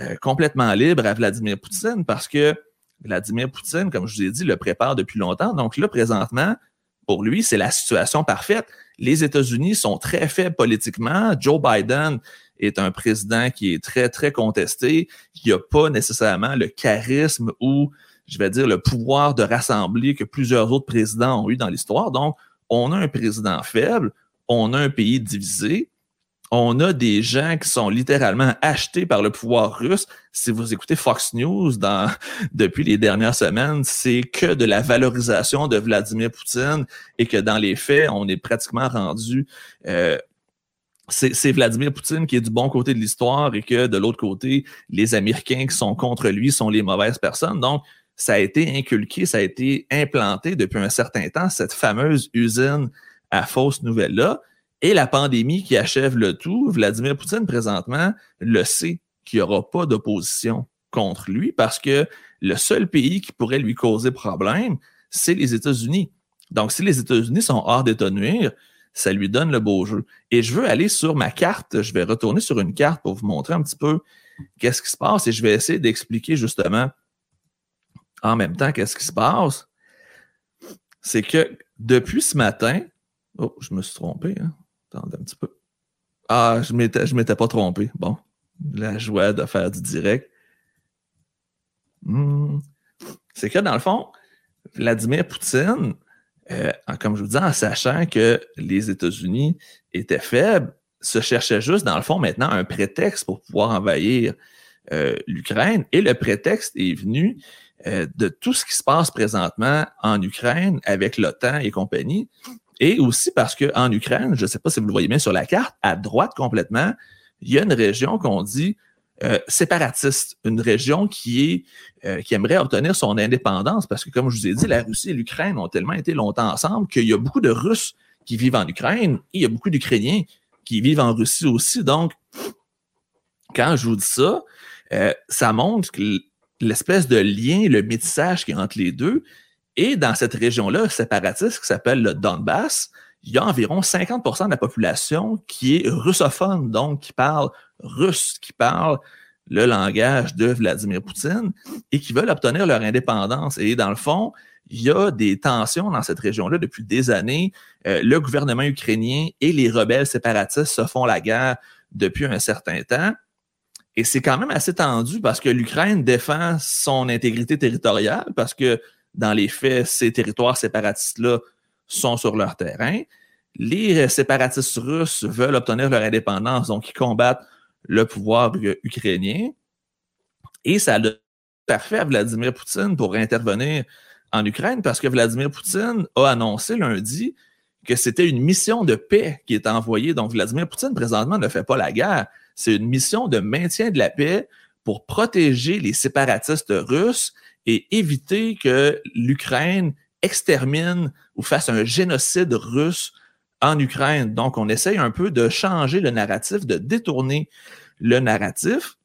S1: euh, complètement libres à Vladimir Poutine parce que Vladimir Poutine, comme je vous ai dit, le prépare depuis longtemps. Donc là, présentement, pour lui, c'est la situation parfaite. Les États-Unis sont très faibles politiquement. Joe Biden est un président qui est très, très contesté, qui n'a pas nécessairement le charisme ou, je vais dire, le pouvoir de rassembler que plusieurs autres présidents ont eu dans l'histoire. Donc, on a un président faible, on a un pays divisé, on a des gens qui sont littéralement achetés par le pouvoir russe. Si vous écoutez Fox News depuis les dernières semaines, c'est que de la valorisation de Vladimir Poutine et que dans les faits, on est pratiquement rendu... Euh, c'est Vladimir Poutine qui est du bon côté de l'histoire et que de l'autre côté, les Américains qui sont contre lui sont les mauvaises personnes. Donc, ça a été inculqué, ça a été implanté depuis un certain temps, cette fameuse usine à fausses nouvelles-là. Et la pandémie qui achève le tout, Vladimir Poutine présentement le sait qu'il n'y aura pas d'opposition contre lui parce que le seul pays qui pourrait lui causer problème, c'est les États-Unis. Donc, si les États-Unis sont hors d'état ça lui donne le beau jeu. Et je veux aller sur ma carte, je vais retourner sur une carte pour vous montrer un petit peu qu'est-ce qui se passe et je vais essayer d'expliquer justement en même temps qu'est-ce qui se passe. C'est que depuis ce matin, oh, je me suis trompé, hein? Attendez un petit peu. Ah, je m'étais, m'étais pas trompé. Bon, la joie de faire du direct. Hmm. C'est que dans le fond, Vladimir Poutine, euh, comme je vous dis, en sachant que les États-Unis étaient faibles, se cherchait juste, dans le fond, maintenant un prétexte pour pouvoir envahir euh, l'Ukraine. Et le prétexte est venu euh, de tout ce qui se passe présentement en Ukraine avec l'OTAN et compagnie. Et aussi parce qu'en Ukraine, je ne sais pas si vous le voyez bien sur la carte, à droite complètement, il y a une région qu'on dit euh, séparatiste, une région qui est euh, qui aimerait obtenir son indépendance parce que, comme je vous ai dit, la Russie et l'Ukraine ont tellement été longtemps ensemble qu'il y a beaucoup de Russes qui vivent en Ukraine et il y a beaucoup d'Ukrainiens qui vivent en Russie aussi. Donc, quand je vous dis ça, euh, ça montre l'espèce de lien, le métissage qui est entre les deux, et dans cette région-là séparatiste qui s'appelle le Donbass, il y a environ 50% de la population qui est russophone, donc qui parle russe, qui parle le langage de Vladimir Poutine et qui veulent obtenir leur indépendance. Et dans le fond, il y a des tensions dans cette région-là depuis des années. Euh, le gouvernement ukrainien et les rebelles séparatistes se font la guerre depuis un certain temps. Et c'est quand même assez tendu parce que l'Ukraine défend son intégrité territoriale parce que dans les faits, ces territoires séparatistes-là sont sur leur terrain. Les séparatistes russes veulent obtenir leur indépendance, donc ils combattent le pouvoir ukrainien. Et ça a parfait à Vladimir Poutine pour intervenir en Ukraine parce que Vladimir Poutine a annoncé lundi que c'était une mission de paix qui est envoyée. Donc, Vladimir Poutine, présentement, ne fait pas la guerre. C'est une mission de maintien de la paix pour protéger les séparatistes russes et éviter que l'Ukraine extermine ou fasse un génocide russe en Ukraine. Donc, on essaye un peu de changer le narratif, de détourner le narratif.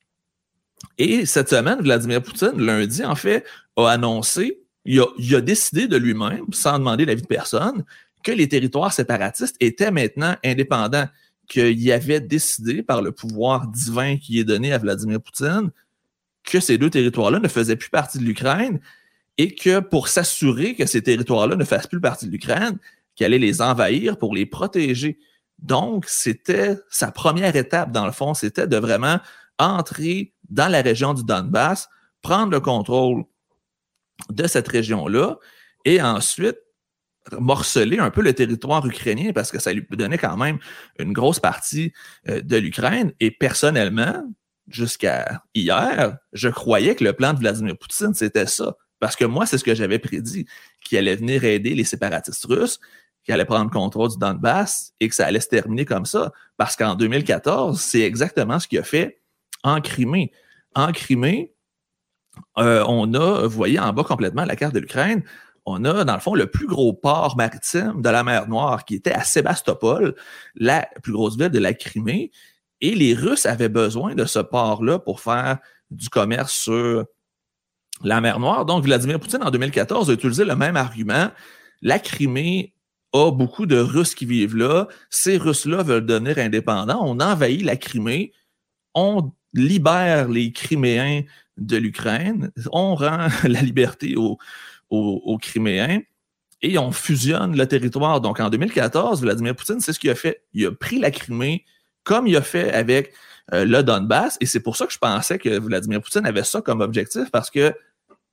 S1: Et cette semaine, Vladimir Poutine, lundi, en fait, a annoncé, il a, décidé de lui-même, sans demander l'avis de personne, que les territoires séparatistes étaient maintenant indépendants, qu'il avait décidé par le pouvoir divin qui est donné à Vladimir Poutine que ces deux territoires-là ne faisaient plus partie de l'Ukraine et que pour s'assurer que ces territoires-là ne fassent plus partie de l'Ukraine, qu'il allait les envahir pour les protéger. Donc, c'était sa première étape, dans le fond, c'était de vraiment entrer dans la région du Donbass, prendre le contrôle de cette région-là et ensuite morceler un peu le territoire ukrainien parce que ça lui donnait quand même une grosse partie euh, de l'Ukraine. Et personnellement, jusqu'à hier, je croyais que le plan de Vladimir Poutine, c'était ça. Parce que moi, c'est ce que j'avais prédit, qu'il allait venir aider les séparatistes russes, qu'il allait prendre le contrôle du Donbass et que ça allait se terminer comme ça. Parce qu'en 2014, c'est exactement ce qu'il a fait en Crimée. En Crimée, euh, on a, vous voyez en bas complètement la carte de l'Ukraine, on a, dans le fond, le plus gros port maritime de la mer Noire, qui était à Sébastopol, la plus grosse ville de la Crimée. Et les Russes avaient besoin de ce port-là pour faire du commerce sur la mer Noire. Donc, Vladimir Poutine, en 2014, a utilisé le même argument. La Crimée a beaucoup de Russes qui vivent là. Ces Russes-là veulent devenir indépendants. On envahit la Crimée. On libère les Criméens de l'Ukraine. On rend la liberté aux, Criméens et on fusionne le territoire. Donc, en 2014, Vladimir Poutine, c'est ce qu'il a fait. Il a pris la Crimée comme il a fait avec euh, le Donbass. Et c'est pour ça que je pensais que Vladimir Poutine avait ça comme objectif parce que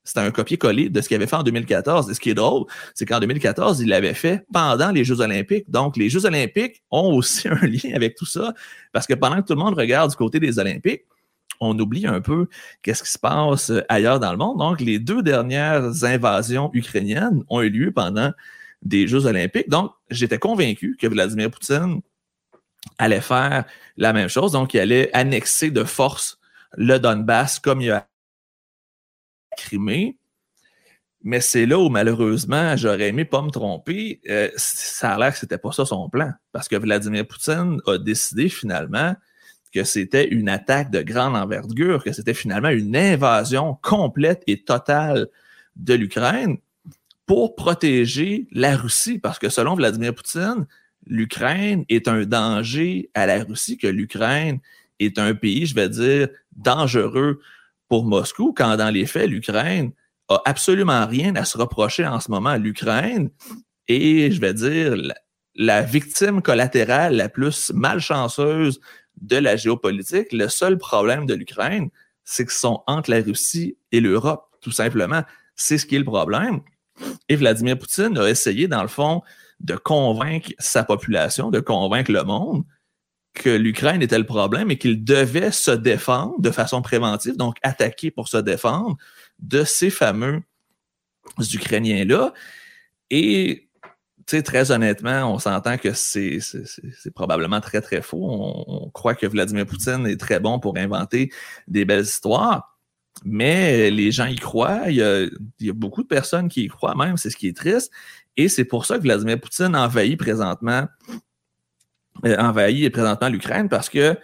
S1: c'était un copier-coller de ce qu'il avait fait en 2014. Et ce qui est drôle, c'est qu'en 2014, il l'avait fait pendant les Jeux olympiques. Donc, les Jeux olympiques ont aussi un lien avec tout ça parce que pendant que tout le monde regarde du côté des Olympiques, on oublie un peu qu'est-ce qui se passe ailleurs dans le monde. Donc, les deux dernières invasions ukrainiennes ont eu lieu pendant des Jeux olympiques. Donc, j'étais convaincu que Vladimir Poutine allait faire la même chose. Donc, il allait annexer de force le Donbass comme il a Crimée. Mais c'est là où, malheureusement, j'aurais aimé pas me tromper. Euh, ça a l'air que c'était pas ça son plan. Parce que Vladimir Poutine a décidé finalement que c'était une attaque de grande envergure, que c'était finalement une invasion complète et totale de l'Ukraine pour protéger la Russie, parce que selon Vladimir Poutine, l'Ukraine est un danger à la Russie, que l'Ukraine est un pays, je vais dire, dangereux pour Moscou, quand dans les faits, l'Ukraine a absolument rien à se reprocher en ce moment. L'Ukraine est, je vais dire, la victime collatérale la plus malchanceuse de la géopolitique. Le seul problème de l'Ukraine, c'est qu'ils sont entre la Russie et l'Europe, tout simplement. C'est ce qui est le problème. Et Vladimir Poutine a essayé, dans le fond, de convaincre sa population, de convaincre le monde que l'Ukraine était le problème et qu'il devait se défendre de façon préventive, donc attaquer pour se défendre de ces fameux Ukrainiens-là. Et très honnêtement, on s'entend que c'est probablement très, très faux. On, croit que Vladimir Poutine est très bon pour inventer des belles histoires, mais les gens y croient. Il y a, beaucoup de personnes qui y croient même, c'est ce qui est triste. Et c'est pour ça que Vladimir Poutine envahit présentement, euh, envahit présentement l'Ukraine parce que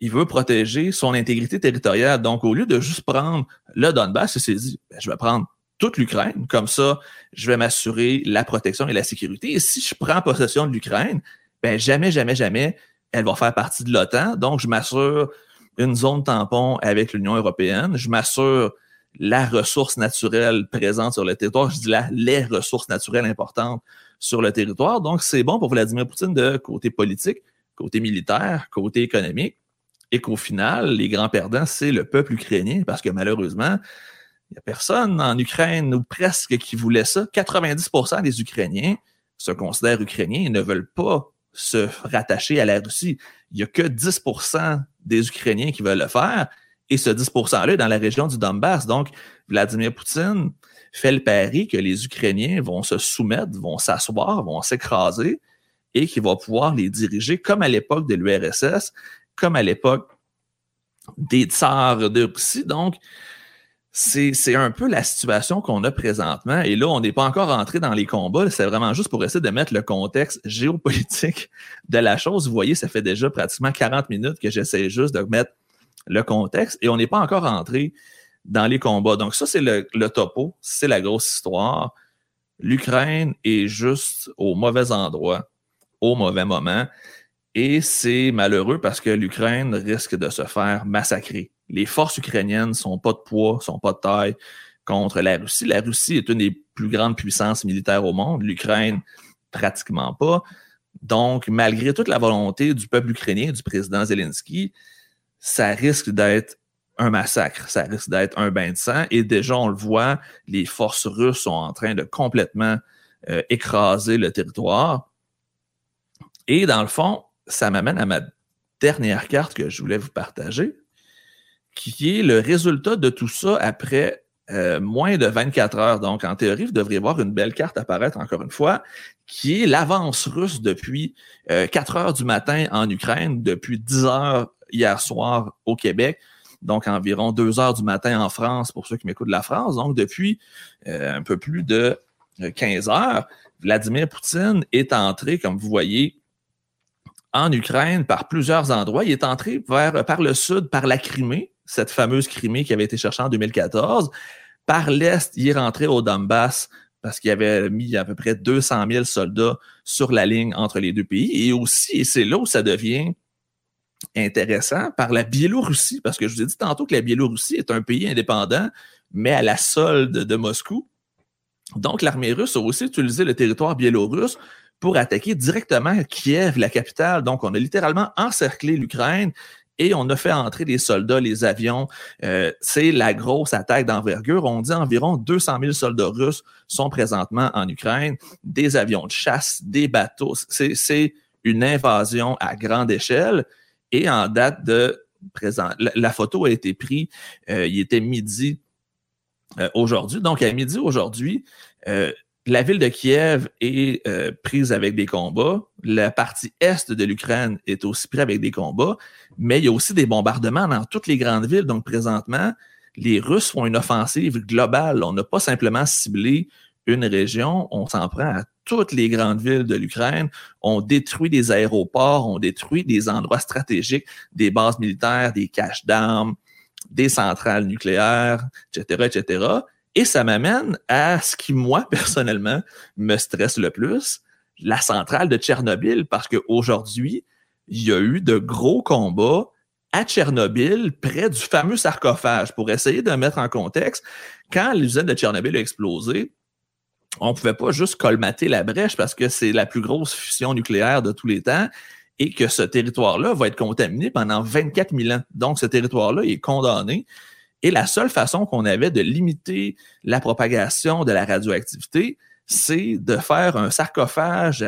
S1: il veut protéger son intégrité territoriale. Donc, au lieu de juste prendre le Donbass, il s'est dit, ben, je vais prendre toute l'Ukraine. Comme ça, je vais m'assurer la protection et la sécurité. Et si je prends possession de l'Ukraine, ben jamais, jamais, jamais, elle va faire partie de l'OTAN. Donc, je m'assure une zone tampon avec l'Union européenne. Je m'assure la ressource naturelle présente sur le territoire. Je dis là, les ressources naturelles importantes sur le territoire. Donc, c'est bon pour Vladimir Poutine de côté politique, côté militaire, côté économique. et qu'au final, les grands perdants, c'est le peuple ukrainien, parce que malheureusement, il n'y a personne en Ukraine ou presque qui voulait ça. 90% des Ukrainiens se considèrent ukrainiens et ne veulent pas se rattacher à la Russie. Il n'y a que 10% des Ukrainiens qui veulent le faire. Et ce 10%-là est dans la région du Donbass. Donc, Vladimir Poutine fait le pari que les Ukrainiens vont se soumettre, vont s'asseoir, vont s'écraser et qu'il va pouvoir les diriger comme à l'époque de l'URSS, comme à l'époque des tsars de Russie. Donc, c'est un peu la situation qu'on a présentement. Et là, on n'est pas encore entré dans les combats. C'est vraiment juste pour essayer de mettre le contexte géopolitique de la chose. Vous voyez, ça fait déjà pratiquement 40 minutes que j'essaie juste de mettre le contexte et on n'est pas encore entré dans les combats. Donc ça, c'est le, topo, c'est la grosse histoire. L'Ukraine est juste au mauvais endroit, au mauvais moment. Et c'est malheureux parce que l'Ukraine risque de se faire massacrer les forces ukrainiennes sont pas de poids, sont pas de taille contre la Russie. La Russie est une des plus grandes puissances militaires au monde, l'Ukraine pratiquement pas. Donc, malgré toute la volonté du peuple ukrainien, du président Zelensky, ça risque d'être un massacre, ça risque d'être un bain de sang. Et déjà, on le voit, les forces russes sont en train de complètement euh, écraser le territoire. Et dans le fond, ça m'amène à ma dernière carte que je voulais vous partager qui est le résultat de tout ça après euh, moins de 24 heures. Donc, en théorie, vous devriez voir une belle carte apparaître encore une fois, qui est l'avance russe depuis 4 euh, heures du matin en Ukraine, depuis 10 heures hier soir au Québec, donc environ 2 heures du matin en France pour ceux qui m'écoutent de la France. Donc, depuis euh, un peu plus de 15 heures, Vladimir Poutine est entré, comme vous voyez, en Ukraine par plusieurs endroits. Il est entré vers, par le sud, par la Crimée, cette fameuse Crimée qui avait été cherchée en 2014. Par l'Est, il est rentré au Donbass parce qu'il avait mis à peu près 200 000 soldats sur la ligne entre les deux pays. Et aussi, et c'est là où ça devient intéressant, par la Biélorussie, parce que je vous ai dit tantôt que la Biélorussie est un pays indépendant, mais à la solde de Moscou. Donc, l'armée russe a aussi utilisé le territoire biélorusse pour attaquer directement Kiev, la capitale. Donc, on a littéralement encerclé l'Ukraine et on a fait entrer les soldats, les avions. Euh, c'est la grosse attaque d'envergure. On dit environ 200 000 soldats russes sont présentement en Ukraine, des avions de chasse, des bateaux. C'est une invasion à grande échelle. Et en date de présent, la, photo a été prise, euh, il était midi euh, aujourd'hui. Donc, à midi aujourd'hui, la ville de Kiev est euh, prise avec des combats. La partie est de l'Ukraine est aussi prise avec des combats. Mais il y a aussi des bombardements dans toutes les grandes villes. Donc, présentement, les Russes font une offensive globale. On n'a pas simplement ciblé une région. On s'en prend à toutes les grandes villes de l'Ukraine. On détruit des aéroports, on détruit des endroits stratégiques, des bases militaires, des caches d'armes, des centrales nucléaires, etc., etc. Et ça m'amène à ce qui, moi, personnellement, me stresse le plus, la centrale de Tchernobyl, parce qu'aujourd'hui, il y a eu de gros combats à Tchernobyl, près du fameux sarcophage. Pour essayer de mettre en contexte, quand l'usine de Tchernobyl a explosé, on ne pouvait pas juste colmater la brèche parce que c'est la plus grosse fusion nucléaire de tous les temps et que ce territoire-là va être contaminé pendant 24 000 ans. Donc, ce territoire-là est condamné. Et la seule façon qu'on avait de limiter la propagation de la radioactivité, c'est de faire un sarcophage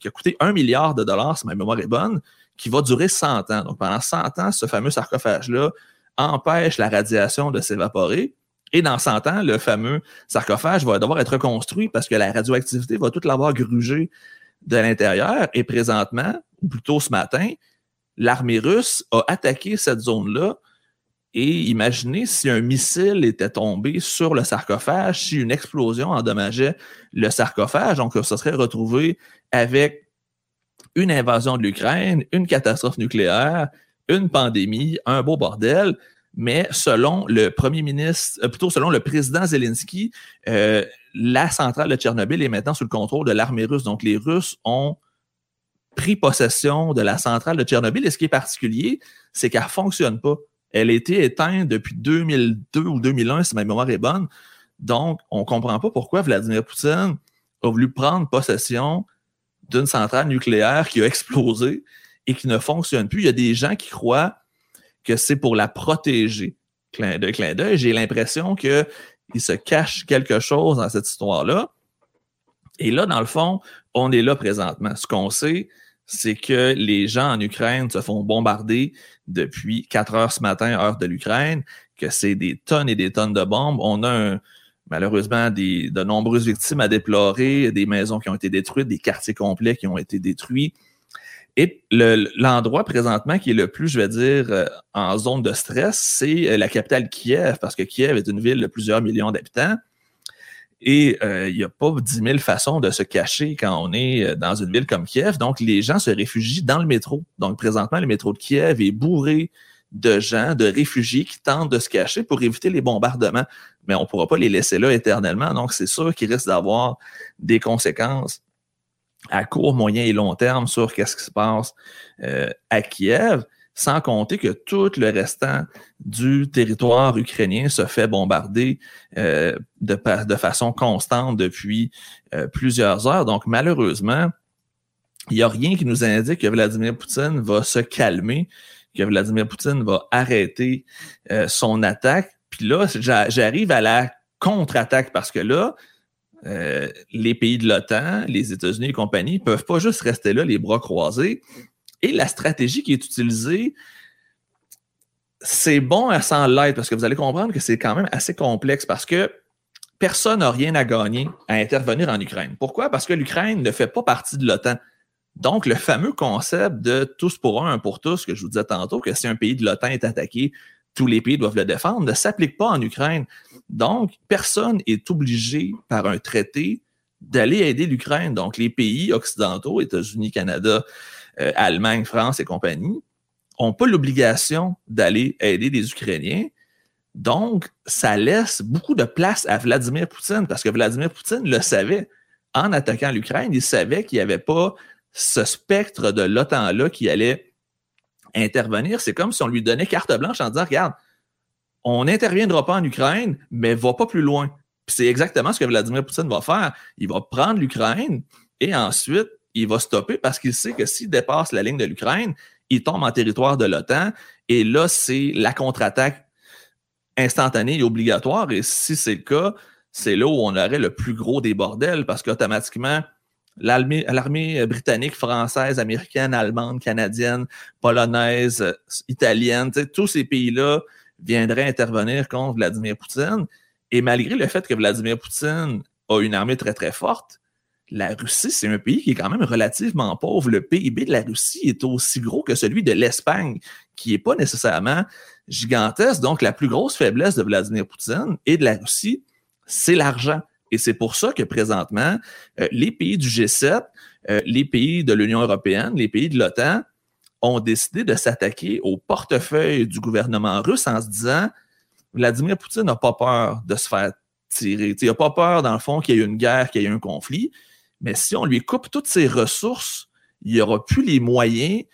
S1: qui a coûté un milliard de dollars, si ma mémoire est bonne, qui va durer 100 ans. Donc, pendant 100 ans, ce fameux sarcophage-là empêche la radiation de s'évaporer. Et dans 100 ans, le fameux sarcophage va devoir être reconstruit parce que la radioactivité va toute l'avoir grugé de l'intérieur. Et présentement, ou plutôt ce matin, l'armée russe a attaqué cette zone-là et imaginez si un missile était tombé sur le sarcophage, si une explosion endommageait le sarcophage, donc ça serait retrouvé avec une invasion de l'Ukraine, une catastrophe nucléaire, une pandémie, un beau bordel. Mais selon le premier ministre, euh, plutôt selon le président Zelensky, euh, la centrale de Tchernobyl est maintenant sous le contrôle de l'armée russe. Donc les Russes ont pris possession de la centrale de Tchernobyl. Et ce qui est particulier, c'est qu'elle ne fonctionne pas. Elle a été éteinte depuis 2002 ou 2001, si ma mémoire est bonne. Donc, on ne comprend pas pourquoi Vladimir Poutine a voulu prendre possession d'une centrale nucléaire qui a explosé et qui ne fonctionne plus. Il y a des gens qui croient que c'est pour la protéger. Clin d'œil, d'œil. J'ai l'impression qu'il se cache quelque chose dans cette histoire-là. Et là, dans le fond, on est là présentement. Ce qu'on sait, c'est que les gens en Ukraine se font bombarder depuis 4 heures ce matin, heure de l'Ukraine, que c'est des tonnes et des tonnes de bombes. On a malheureusement des, de nombreuses victimes à déplorer, des maisons qui ont été détruites, des quartiers complets qui ont été détruits. Et l'endroit présentement qui est le plus, je vais dire, euh, en zone de stress, c'est euh, la capitale Kiev, parce que Kiev est une ville de plusieurs millions d'habitants. Et euh, il n'y a pas 10 000 façons de se cacher quand on est dans une ville comme Kiev. Donc, les gens se réfugient dans le métro. Donc, présentement, le métro de Kiev est bourré de gens, de réfugiés qui tentent de se cacher pour éviter les bombardements. Mais on ne pourra pas les laisser là éternellement. Donc, c'est sûr qu'il risque d'avoir des conséquences à court, moyen et long terme sur qu'est-ce qui se passe euh, à Kiev, sans compter que tout le restant du territoire ukrainien se fait bombarder euh, de, de, façon constante depuis euh, plusieurs heures. Donc, malheureusement, il n'y a rien qui nous indique que Vladimir Poutine va se calmer, que Vladimir Poutine va arrêter son attaque. Puis là, j'arrive à la contre-attaque parce que là, euh, les pays de l'OTAN, les États-Unis et compagnie, ne peuvent pas juste rester là, les bras croisés. Et la stratégie qui est utilisée, c'est bon à s'en l'être parce que vous allez comprendre que c'est quand même assez complexe parce que personne n'a rien à gagner à intervenir en Ukraine. Pourquoi? Parce que l'Ukraine ne fait pas partie de l'OTAN. Donc, le fameux concept de tous pour un, un pour tous, que je vous disais tantôt, que si un pays de l'OTAN est attaqué, tous les pays doivent le défendre, ne s'applique pas en Ukraine. Donc, personne n'est obligé par un traité d'aller aider l'Ukraine. Donc, les pays occidentaux, États-Unis, Canada, euh, Allemagne, France et compagnie, n'ont pas l'obligation d'aller aider les Ukrainiens. Donc, ça laisse beaucoup de place à Vladimir Poutine parce que Vladimir Poutine le savait. En attaquant l'Ukraine, il savait qu'il n'y avait pas ce spectre de l'OTAN-là qui allait intervenir, c'est comme si on lui donnait carte blanche en disant, regarde, on n'interviendra pas en Ukraine, mais va pas plus loin. C'est exactement ce que Vladimir Poutine va faire. Il va prendre l'Ukraine et ensuite, il va stopper parce qu'il sait que s'il dépasse la ligne de l'Ukraine, il tombe en territoire de l'OTAN. Et là, c'est la contre-attaque instantanée et obligatoire. Et si c'est le cas, c'est là où on aurait le plus gros des bordels parce qu'automatiquement, l'armée britannique, française, américaine, allemande, canadienne, polonaise, italienne, tous ces pays-là viendraient intervenir contre Vladimir Poutine. Et malgré le fait que Vladimir Poutine a une armée très, très forte, la Russie, c'est un pays qui est quand même relativement pauvre. Le PIB de la Russie est aussi gros que celui de l'Espagne, qui n'est pas nécessairement gigantesque. Donc, la plus grosse faiblesse de Vladimir Poutine et de la Russie, c'est l'argent. Et c'est pour ça que présentement, euh, les pays du G7, euh, les pays de l'Union européenne, les pays de l'OTAN ont décidé de s'attaquer au portefeuille du gouvernement russe en se disant Vladimir Poutine n'a pas peur de se faire tirer. il n'a pas peur, dans le fond, qu'il y ait une guerre, qu'il y ait un conflit. Mais si on lui coupe toutes ses ressources, il n'y aura plus les moyens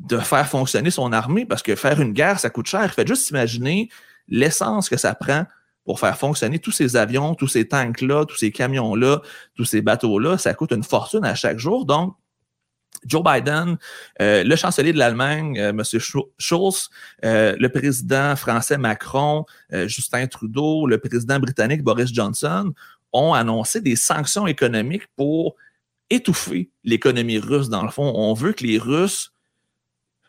S1: de faire fonctionner son armée parce que faire une guerre, ça coûte cher. Faites juste imaginer l'essence que ça prend pour faire fonctionner tous ces avions, tous ces tanks-là, tous ces camions-là, tous ces bateaux-là, ça coûte une fortune à chaque jour. Donc, Joe Biden, euh, le chancelier de l'Allemagne, euh, M. Schulz, euh, le président français Macron, Justin Trudeau, le président britannique Boris Johnson ont annoncé des sanctions économiques pour étouffer l'économie russe. Dans le fond, on veut que les Russes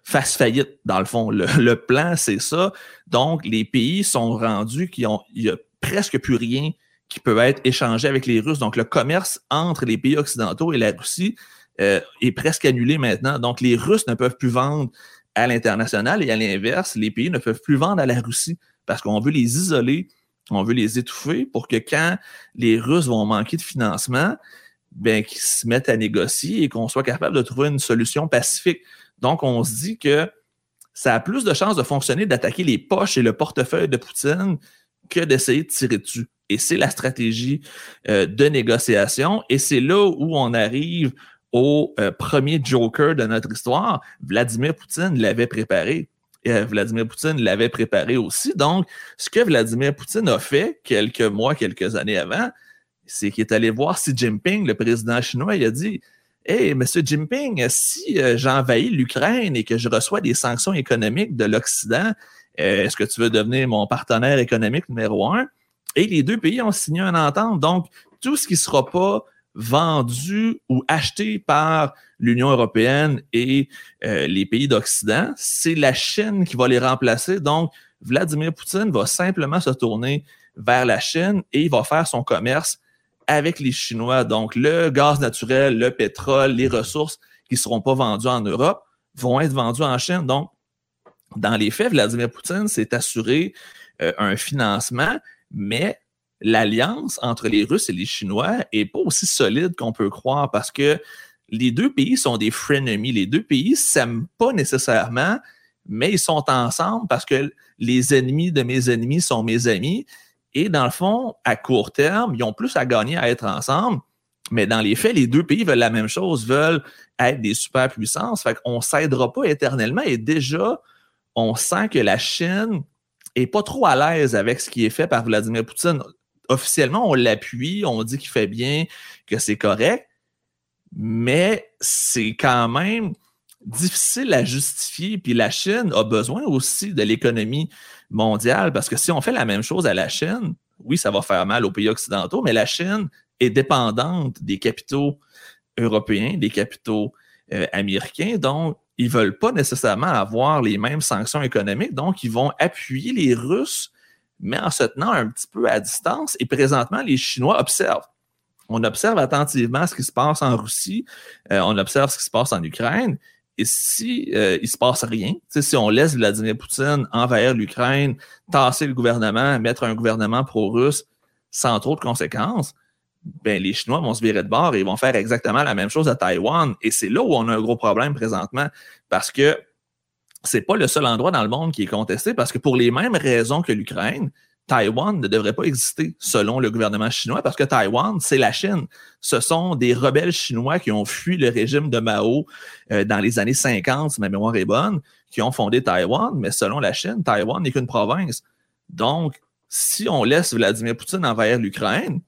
S1: fasse faillite, dans le fond. Le, plan, c'est ça. Donc, les pays sont rendus qui ont, il y a presque plus rien qui peut être échangé avec les Russes. Donc, le commerce entre les pays occidentaux et la Russie euh, est presque annulé maintenant. Donc, les Russes ne peuvent plus vendre à l'international et à l'inverse, les pays ne peuvent plus vendre à la Russie parce qu'on veut les isoler, on veut les étouffer pour que quand les Russes vont manquer de financement, ben, qu'ils se mettent à négocier et qu'on soit capable de trouver une solution pacifique. Donc, on se dit que ça a plus de chances de fonctionner d'attaquer les poches et le portefeuille de Poutine que d'essayer de tirer dessus. Et c'est la stratégie euh, de négociation. Et c'est là où on arrive au euh, premier joker de notre histoire. Vladimir Poutine l'avait préparé. Et euh, Vladimir Poutine l'avait préparé aussi. Donc, ce que Vladimir Poutine a fait quelques mois, quelques années avant, c'est qu'il est allé voir Xi Jinping, le président chinois, il a dit Hey, M. Jinping, si euh, j'envahis l'Ukraine et que je reçois des sanctions économiques de l'Occident, euh, est-ce que tu veux devenir mon partenaire économique numéro un? Et les deux pays ont signé une entente. Donc, tout ce qui ne sera pas vendu ou acheté par l'Union européenne et euh, les pays d'Occident, c'est la Chine qui va les remplacer. Donc, Vladimir Poutine va simplement se tourner vers la Chine et il va faire son commerce avec les Chinois. Donc, le gaz naturel, le pétrole, les ressources qui ne seront pas vendues en Europe vont être vendues en Chine. Donc, dans les faits, Vladimir Poutine s'est assuré euh, un financement, mais l'alliance entre les Russes et les Chinois est pas aussi solide qu'on peut croire parce que les deux pays sont des frenemies. Les deux pays s'aiment pas nécessairement, mais ils sont ensemble parce que les ennemis de mes ennemis sont mes amis. Et dans le fond, à court terme, ils ont plus à gagner à être ensemble. Mais dans les faits, les deux pays veulent la même chose, veulent être des superpuissances. Fait qu'on ne s'aidera pas éternellement. Et déjà, on sent que la Chine est pas trop à l'aise avec ce qui est fait par Vladimir Poutine. Officiellement, on l'appuie, on dit qu'il fait bien, que c'est correct, mais c'est quand même difficile à justifier. Puis la Chine a besoin aussi de l'économie mondiale parce que si on fait la même chose à la Chine, oui, ça va faire mal aux pays occidentaux, mais la Chine est dépendante des capitaux européens, des capitaux euh, américains. Donc, ils veulent pas nécessairement avoir les mêmes sanctions économiques. Donc, ils vont appuyer les Russes, mais en se tenant un petit peu à distance. Et présentement, les Chinois observent. On observe attentivement ce qui se passe en Russie, euh, on observe ce qui se passe en Ukraine, et si euh, il se passe rien, si on laisse Vladimir Poutine envahir l'Ukraine, tasser le gouvernement, mettre un gouvernement pro-russe sans trop de conséquences, ben les Chinois vont se virer de bord et ils vont faire exactement la même chose à Taïwan. Et c'est là où on a un gros problème présentement parce que c'est pas le seul endroit dans le monde qui est contesté parce que pour les mêmes raisons que l'Ukraine, Taïwan ne devrait pas exister selon le gouvernement chinois parce que Taïwan, c'est la Chine. Ce sont des rebelles chinois qui ont fui le régime de Mao euh, dans les années 50, si ma mémoire est bonne, qui ont fondé Taïwan, mais selon la Chine, Taïwan n'est qu'une province. Donc, si on laisse Vladimir Poutine envahir l'Ukraine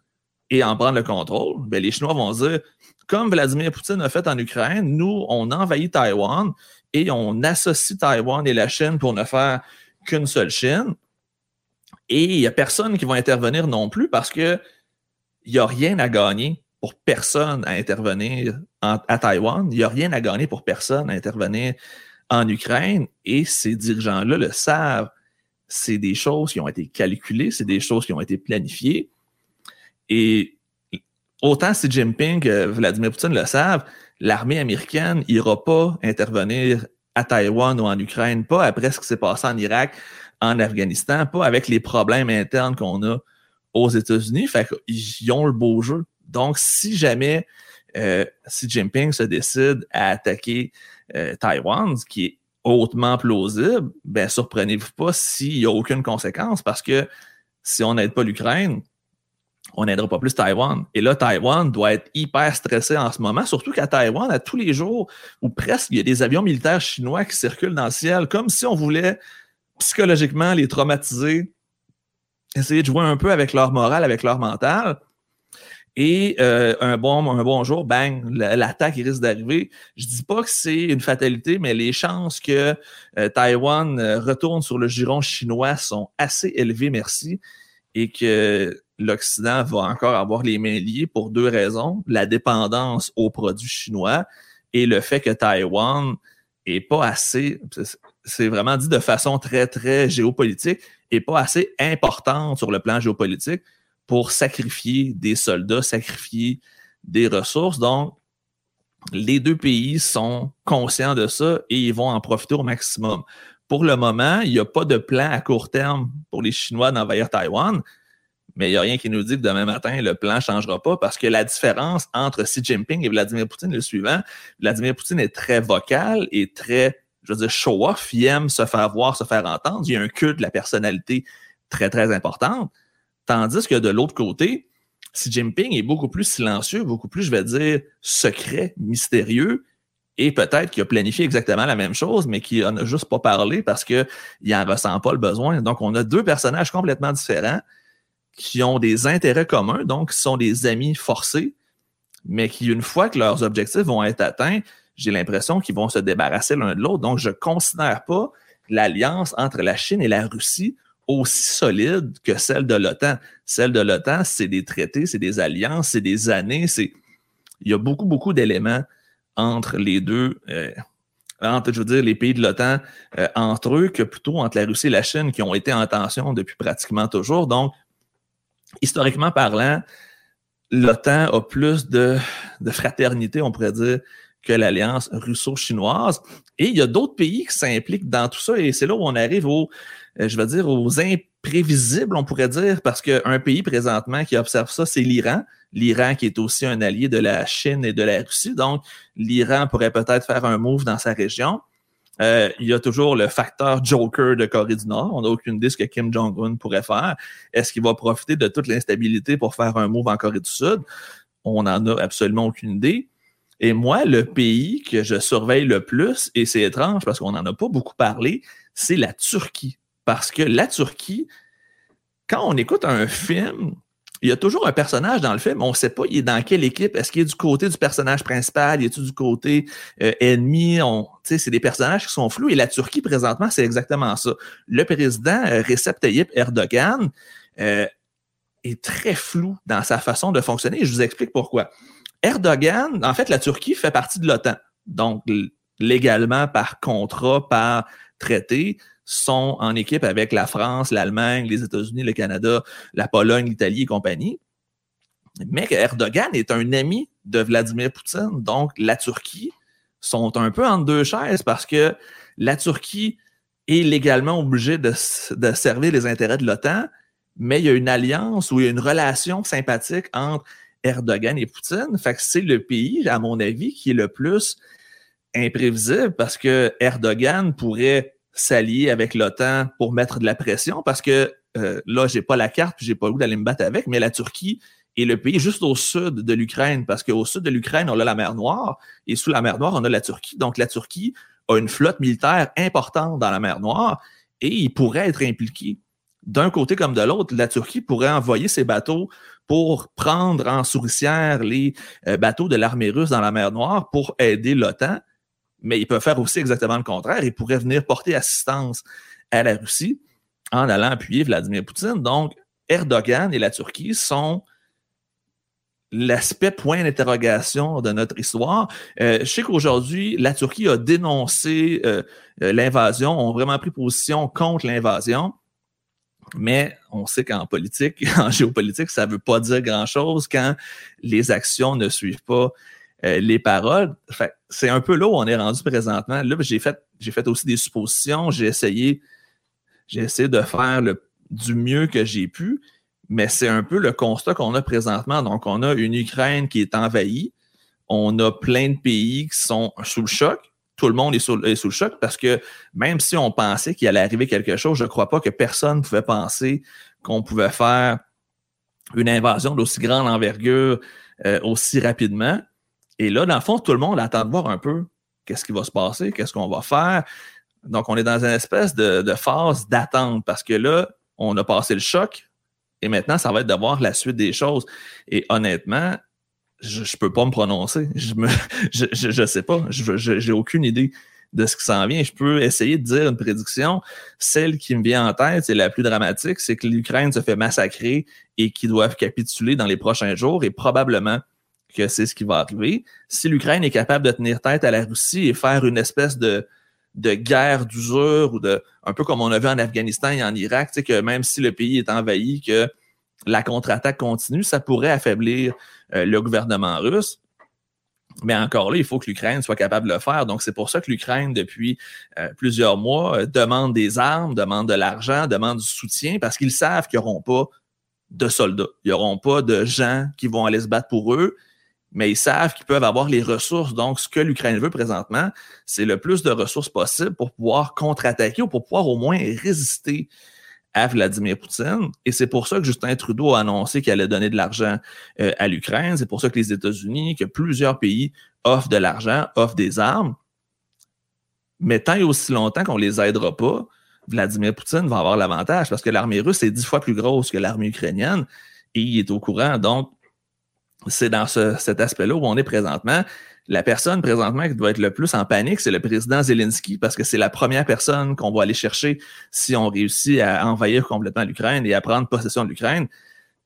S1: et en prendre le contrôle, ben les Chinois vont dire, comme Vladimir Poutine a fait en Ukraine, nous, on envahit Taïwan et on associe Taïwan et la Chine pour ne faire qu'une seule Chine et il n'y a personne qui va intervenir non plus parce que il n'y a rien à gagner pour personne à intervenir à Taïwan. Il n'y a rien à gagner pour personne à intervenir en Ukraine. Et ces dirigeants-là le savent. C'est des choses qui ont été calculées, c'est des choses qui ont été planifiées. Et autant Xi Jinping que Vladimir Poutine le savent, l'armée américaine n'ira pas intervenir à Taïwan ou en Ukraine, pas après ce qui s'est passé en Irak, en Afghanistan, pas avec les problèmes internes qu'on a aux États-Unis. Fait qu'ils ont le beau jeu. Donc, si jamais euh, Xi Jinping se décide à attaquer euh, Taïwan, ce qui est hautement plausible, ben surprenez-vous pas s'il n'y a aucune conséquence parce que si on n'aide pas l'Ukraine, on n'aidera pas plus Taïwan. Et là, Taïwan doit être hyper stressé en ce moment, surtout qu'à Taïwan, à tous les jours, ou presque, il y a des avions militaires chinois qui circulent dans le ciel, comme si on voulait psychologiquement les traumatiser, essayer de jouer un peu avec leur morale, avec leur mental. Et euh, un, bon, un bon jour, bang, l'attaque risque d'arriver. Je dis pas que c'est une fatalité, mais les chances que euh, Taïwan euh, retourne sur le giron chinois sont assez élevées, merci, et que l'Occident va encore avoir les mains liées pour deux raisons. La dépendance aux produits chinois et le fait que Taïwan est pas assez, c'est vraiment dit de façon très, très géopolitique et pas assez importante sur le plan géopolitique pour sacrifier des soldats, sacrifier des ressources. Donc, les deux pays sont conscients de ça et ils vont en profiter au maximum. Pour le moment, il n'y a pas de plan à court terme pour les Chinois d'envahir Taïwan, mais il n'y a rien qui nous dit que demain matin, le plan ne changera pas parce que la différence entre Xi Jinping et Vladimir Poutine est le suivant. Vladimir Poutine est très vocal et très je veux dire, show-off, il aime se faire voir, se faire entendre. Il y a un culte de la personnalité très, très importante. Tandis que de l'autre côté, Xi Jinping est beaucoup plus silencieux, beaucoup plus, je vais dire, secret, mystérieux, et peut-être qu'il a planifié exactement la même chose, mais qu'il n'en a juste pas parlé parce qu'il n'en ressent pas le besoin. Donc, on a deux personnages complètement différents qui ont des intérêts communs, donc qui sont des amis forcés, mais qui, une fois que leurs objectifs vont être atteints, j'ai l'impression qu'ils vont se débarrasser l'un de l'autre. Donc, je ne considère pas l'alliance entre la Chine et la Russie aussi solide que celle de l'OTAN. Celle de l'OTAN, c'est des traités, c'est des alliances, c'est des années, c'est il y a beaucoup, beaucoup d'éléments entre les deux, euh, entre, je veux dire, les pays de l'OTAN, euh, entre eux, que plutôt entre la Russie et la Chine, qui ont été en tension depuis pratiquement toujours. Donc, historiquement parlant, l'OTAN a plus de, de, fraternité, on pourrait dire, que l'alliance russo-chinoise. Et il y a d'autres pays qui s'impliquent dans tout ça, et c'est là où on arrive aux, euh, je veux dire, aux imprévisibles, on pourrait dire, parce qu'un pays présentement qui observe ça, c'est l'Iran. L'Iran qui est aussi un allié de la Chine et de la Russie. Donc, l'Iran pourrait peut-être faire un move dans sa région. Euh, il y a toujours le facteur Joker de Corée du Nord. On n'a aucune idée ce que Kim Jong-un pourrait faire. Est-ce qu'il va profiter de toute l'instabilité pour faire un move en Corée du Sud? On n'en a absolument aucune idée. Et moi, le pays que je surveille le plus, et c'est étrange parce qu'on n'en a pas beaucoup parlé, c'est la Turquie. Parce que la Turquie, quand on écoute un film, il y a toujours un personnage dans le film, on ne sait pas il est dans quelle équipe. Est-ce qu'il est du côté du personnage principal? Il est du côté euh, ennemi? c'est des personnages qui sont flous. Et la Turquie, présentement, c'est exactement ça. Le président euh, Recep Tayyip Erdogan euh, est très flou dans sa façon de fonctionner. Je vous explique pourquoi. Erdogan, en fait, la Turquie fait partie de l'OTAN. Donc, légalement, par contrat, par traité, sont en équipe avec la France, l'Allemagne, les États-Unis, le Canada, la Pologne, l'Italie et compagnie. Mais Erdogan est un ami de Vladimir Poutine, donc la Turquie sont un peu entre deux chaises parce que la Turquie est légalement obligée de, de servir les intérêts de l'OTAN, mais il y a une alliance ou une relation sympathique entre Erdogan et Poutine. C'est le pays, à mon avis, qui est le plus imprévisible parce que Erdogan pourrait s'allier avec l'OTAN pour mettre de la pression parce que euh, là, j'ai pas la carte puis j'ai pas le d'aller me battre avec, mais la Turquie est le pays juste au sud de l'Ukraine parce qu'au sud de l'Ukraine, on a la mer Noire et sous la mer Noire, on a la Turquie. Donc, la Turquie a une flotte militaire importante dans la mer Noire et il pourrait être impliqué. D'un côté comme de l'autre, la Turquie pourrait envoyer ses bateaux pour prendre en souricière les euh, bateaux de l'armée russe dans la mer Noire pour aider l'OTAN mais il peut faire aussi exactement le contraire. Il pourrait venir porter assistance à la Russie en allant appuyer Vladimir Poutine. Donc, Erdogan et la Turquie sont l'aspect point d'interrogation de notre histoire. Euh, je sais qu'aujourd'hui, la Turquie a dénoncé euh, l'invasion, ont vraiment pris position contre l'invasion. Mais on sait qu'en politique, en géopolitique, ça ne veut pas dire grand-chose quand les actions ne suivent pas euh, les paroles. c'est un peu là où on est rendu présentement. Là, j'ai fait, j'ai fait aussi des suppositions. J'ai essayé, j'ai essayé de faire le, du mieux que j'ai pu, mais c'est un peu le constat qu'on a présentement. Donc, on a une Ukraine qui est envahie. On a plein de pays qui sont sous le choc. Tout le monde est sous, le choc parce que même si on pensait qu'il allait arriver quelque chose, je ne crois pas que personne pouvait penser qu'on pouvait faire une invasion d'aussi grande envergure euh, aussi rapidement. Et là, dans le fond, tout le monde attend de voir un peu qu'est-ce qui va se passer, qu'est-ce qu'on va faire. Donc, on est dans une espèce de, phase d'attente parce que là, on a passé le choc et maintenant, ça va être de voir la suite des choses. Et honnêtement, je ne peux pas me prononcer. Je ne je, je, sais pas. Je n'ai aucune idée de ce qui s'en vient. Je peux essayer de dire une prédiction. Celle qui me vient en tête, c'est la plus dramatique, c'est que l'Ukraine se fait massacrer et qu'ils doivent capituler dans les prochains jours et probablement que c'est ce qui va arriver. Si l'Ukraine est capable de tenir tête à la Russie et faire une espèce de, de guerre d'usure ou de un peu comme on a vu en Afghanistan et en Irak, tu sais, que même si le pays est envahi, que la contre-attaque continue, ça pourrait affaiblir le gouvernement russe. Mais encore là, il faut que l'Ukraine soit capable de le faire. Donc, c'est pour ça que l'Ukraine, depuis euh, plusieurs mois, euh, demande des armes, demande de l'argent, demande du soutien, parce qu'ils savent qu'ils n'auront pas de soldats. Ils n'auront pas de gens qui vont aller se battre pour eux mais ils savent qu'ils peuvent avoir les ressources. Donc, ce que l'Ukraine veut présentement, c'est le plus de ressources possible pour pouvoir contre-attaquer ou pour pouvoir au moins résister à Vladimir Poutine. Et c'est pour ça que Justin Trudeau a annoncé qu'il allait donner de l'argent euh, à l'Ukraine. C'est pour ça que les États-Unis, que plusieurs pays offrent de l'argent, offrent des armes. Mais tant et aussi longtemps qu'on ne les aidera pas, Vladimir Poutine va avoir l'avantage parce que l'armée russe est dix fois plus grosse que l'armée ukrainienne et il est au courant. Donc, c'est dans cet aspect-là où on est présentement. La personne présentement qui doit être le plus en panique, c'est le président Zelensky, parce que c'est la première personne qu'on va aller chercher si on réussit à envahir complètement l'Ukraine et à prendre possession de l'Ukraine.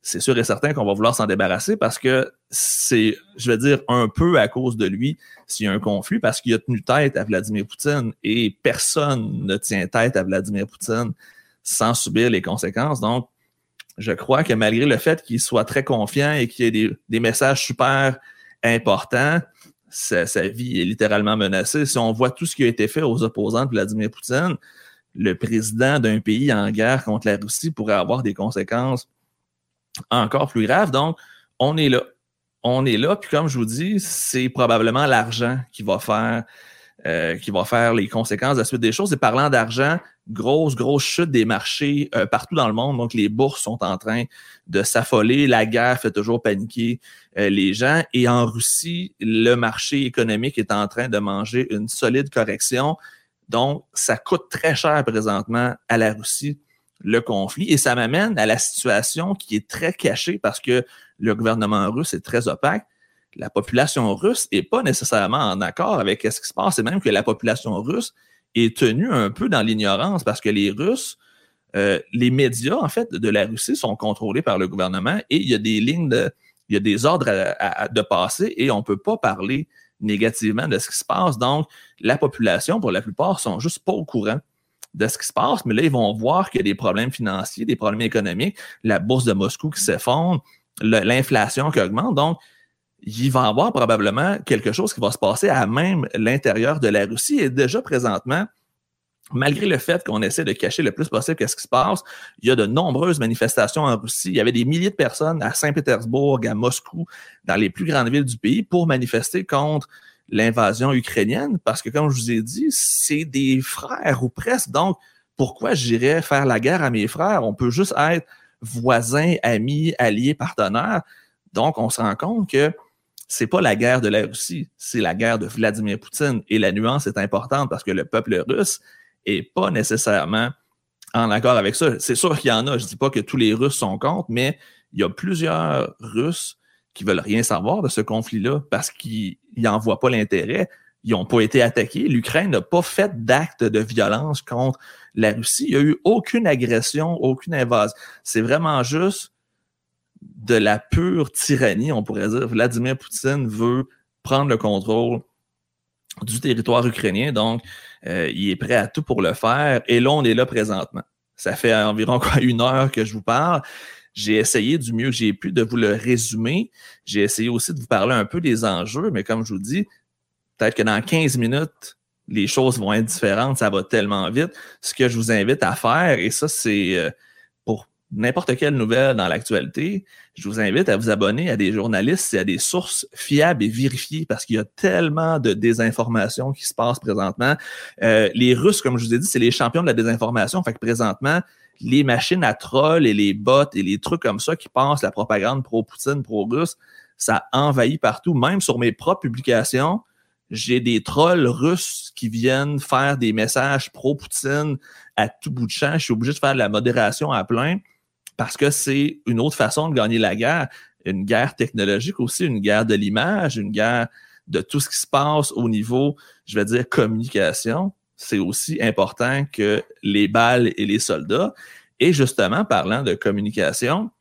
S1: C'est sûr et certain qu'on va vouloir s'en débarrasser parce que c'est, je vais dire, un peu à cause de lui s'il y a un conflit, parce qu'il a tenu tête à Vladimir Poutine et personne ne tient tête à Vladimir Poutine sans subir les conséquences. Donc, je crois que malgré le fait qu'il soit très confiant et qu'il y ait des, messages super importants, sa, vie est littéralement menacée. Si on voit tout ce qui a été fait aux opposants de Vladimir Poutine, le président d'un pays en guerre contre la Russie pourrait avoir des conséquences encore plus graves. Donc, on est là. On est là, puis comme je vous dis, c'est probablement l'argent qui va faire euh, qui va faire les conséquences de la suite des choses. Et parlant d'argent, grosse, grosse chute des marchés euh, partout dans le monde. Donc, les bourses sont en train de s'affoler. La guerre fait toujours paniquer euh, les gens. Et en Russie, le marché économique est en train de manger une solide correction. Donc, ça coûte très cher présentement à la Russie le conflit. Et ça m'amène à la situation qui est très cachée parce que le gouvernement russe est très opaque la population russe n'est pas nécessairement en accord avec ce qui se passe, et même que la population russe est tenue un peu dans l'ignorance parce que les Russes, euh, les médias, en fait, de la Russie sont contrôlés par le gouvernement et il y a des lignes de, il y a des ordres à, de passer et on ne peut pas parler négativement de ce qui se passe. Donc, la population, pour la plupart, sont juste pas au courant de ce qui se passe, mais là, ils vont voir qu'il y a des problèmes financiers, des problèmes économiques, la bourse de Moscou qui s'effondre, l'inflation qui augmente. Donc, il va y avoir probablement quelque chose qui va se passer à même l'intérieur de la Russie. Et déjà présentement, malgré le fait qu'on essaie de cacher le plus possible qu'est-ce qui se passe, il y a de nombreuses manifestations en Russie. Il y avait des milliers de personnes à Saint-Pétersbourg, à Moscou, dans les plus grandes villes du pays pour manifester contre l'invasion ukrainienne parce que, comme je vous ai dit, c'est des frères ou presque. Donc, pourquoi j'irais faire la guerre à mes frères? On peut juste être voisins, amis, alliés, partenaires. Donc, on se rend compte que c'est pas la guerre de la Russie, c'est la guerre de Vladimir Poutine. Et la nuance est importante parce que le peuple russe est pas nécessairement en accord avec ça. C'est sûr qu'il y en a. Je dis pas que tous les Russes sont contre, mais il y a plusieurs Russes qui veulent rien savoir de ce conflit-là parce qu'ils n'en voient pas l'intérêt. Ils n'ont pas été attaqués. L'Ukraine n'a pas fait d'acte de violence contre la Russie. Il n'y a eu aucune agression, aucune invasion. C'est vraiment juste de la pure tyrannie, on pourrait dire. Vladimir Poutine veut prendre le contrôle du territoire ukrainien, donc euh, il est prêt à tout pour le faire. Et là, on est là présentement. Ça fait environ quoi, une heure que je vous parle. J'ai essayé du mieux que j'ai pu de vous le résumer. J'ai essayé aussi de vous parler un peu des enjeux, mais comme je vous dis, peut-être que dans 15 minutes, les choses vont être différentes, ça va tellement vite. Ce que je vous invite à faire, et ça, c'est euh, n'importe quelle nouvelle dans l'actualité, je vous invite à vous abonner à des journalistes et à des sources fiables et vérifiées parce qu'il y a tellement de désinformation qui se passe présentement. Euh, les Russes, comme je vous ai dit, c'est les champions de la désinformation. Fait que présentement, les machines à trolls et les bots et les trucs comme ça qui pensent la propagande pro-Poutine, pro-russe, ça envahit partout. Même sur mes propres publications, j'ai des trolls russes qui viennent faire des messages pro-Poutine à tout bout de champ. Je suis obligé de faire de la modération à plein parce que c'est une autre façon de gagner la guerre, une guerre technologique aussi, une guerre de l'image, une guerre de tout ce qui se passe au niveau, je vais dire, communication. C'est aussi important que les balles et les soldats. Et justement, parlant de communication,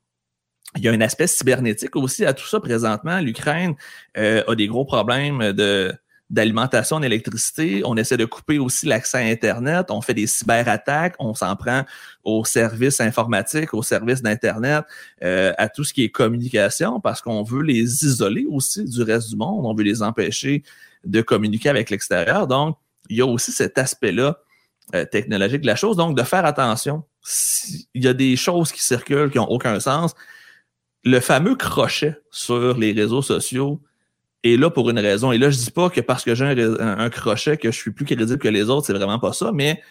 S1: il y a un aspect cybernétique aussi à tout ça présentement. L'Ukraine euh, a des gros problèmes de, d'alimentation en électricité. On essaie de couper aussi l'accès à Internet. On fait des cyberattaques. On s'en prend aux services informatiques, aux services d'Internet, euh, à tout ce qui est communication parce qu'on veut les isoler aussi du reste du monde. On veut les empêcher de communiquer avec l'extérieur. Donc, il y a aussi cet aspect-là euh, technologique de la chose. Donc, de faire attention. Il y a des choses qui circulent qui n'ont aucun sens. Le fameux crochet sur les réseaux sociaux, et là pour une raison. Et là, je dis pas que parce que j'ai un, crochet que je suis plus crédible que les autres, c'est vraiment pas ça, mais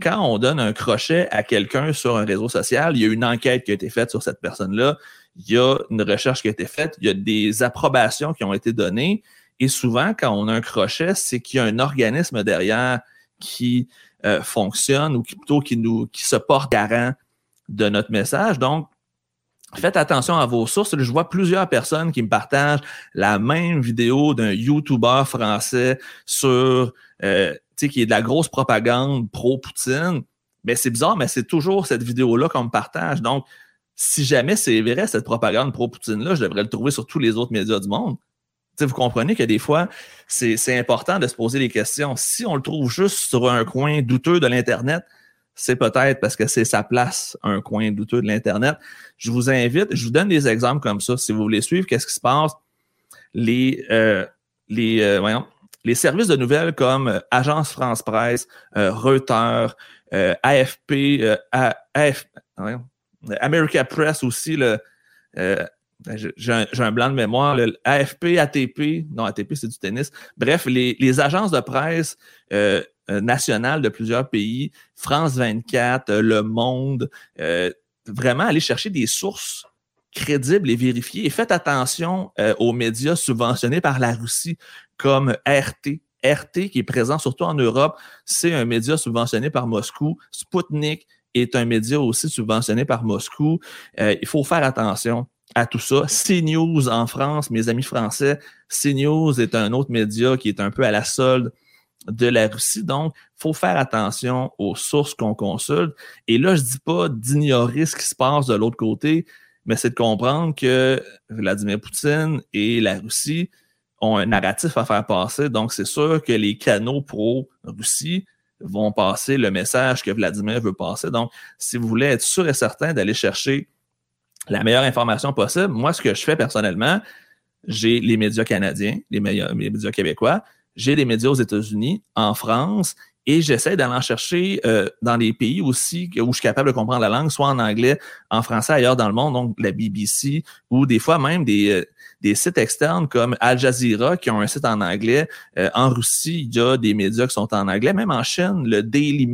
S1: quand on donne un crochet à quelqu'un sur un réseau social, il y a une enquête qui a été faite sur cette personne-là, il y a une recherche qui a été faite, il y a des approbations qui ont été données, et souvent, quand on a un crochet, c'est qu'il y a un organisme derrière qui euh, fonctionne ou qui, plutôt qui nous qui se porte garant de notre message. Donc, Faites attention à vos sources. Je vois plusieurs personnes qui me partagent la même vidéo d'un YouTuber français sur, euh, tu sais, qui est de la grosse propagande pro-Poutine. Mais c'est bizarre, mais c'est toujours cette vidéo-là qu'on me partage. Donc, si jamais c'est vrai, cette propagande pro-Poutine-là, je devrais le trouver sur tous les autres médias du monde. vous comprenez que des fois, c'est important de se poser des questions. Si on le trouve juste sur un coin douteux de l'Internet, c'est peut-être parce que c'est sa place, un coin douteux de l'Internet. Je vous invite, je vous donne des exemples comme ça. Si vous voulez suivre, qu'est-ce qui se passe? Les, euh, euh, services de nouvelles comme euh, Agence France Presse, Reuters, AFP, AF, America Press aussi, le, j'ai un, blanc de mémoire, AFP, ATP, non, ATP, c'est du tennis. Bref, les, agences de presse nationales de plusieurs pays, France 24, euh, Le Monde, euh, vraiment aller chercher des sources crédibles et vérifiées. Et faites attention aux médias subventionnés par la Russie comme RT. RT, qui est présent surtout en Europe, c'est un média subventionné par Moscou. Sputnik est un média aussi subventionné par Moscou. il faut faire attention à tout ça. CNews en France, mes amis français, CNews est un autre média qui est un peu à la solde de la Russie. Donc, faut faire attention aux sources qu'on consulte. Et là, je dis pas d'ignorer ce qui se passe de l'autre côté, mais c'est de comprendre que Vladimir Poutine et la Russie ont un narratif à faire passer. Donc, c'est sûr que les canaux pro-Russie vont passer le message que Vladimir veut passer. Donc, si vous voulez être sûr et certain d'aller chercher la meilleure information possible, moi, ce que je fais personnellement, j'ai les médias canadiens, les, les médias québécois, j'ai des médias aux États-Unis, en France, et j'essaie d'aller chercher euh, dans des pays aussi où je suis capable de comprendre la langue, soit en anglais, en français, ailleurs dans le monde, donc la BBC, ou des fois même des, euh, des sites externes comme Al Jazeera qui ont un site en anglais. Euh, en Russie, il y a des médias qui sont en anglais. Même en Chine, le Daily,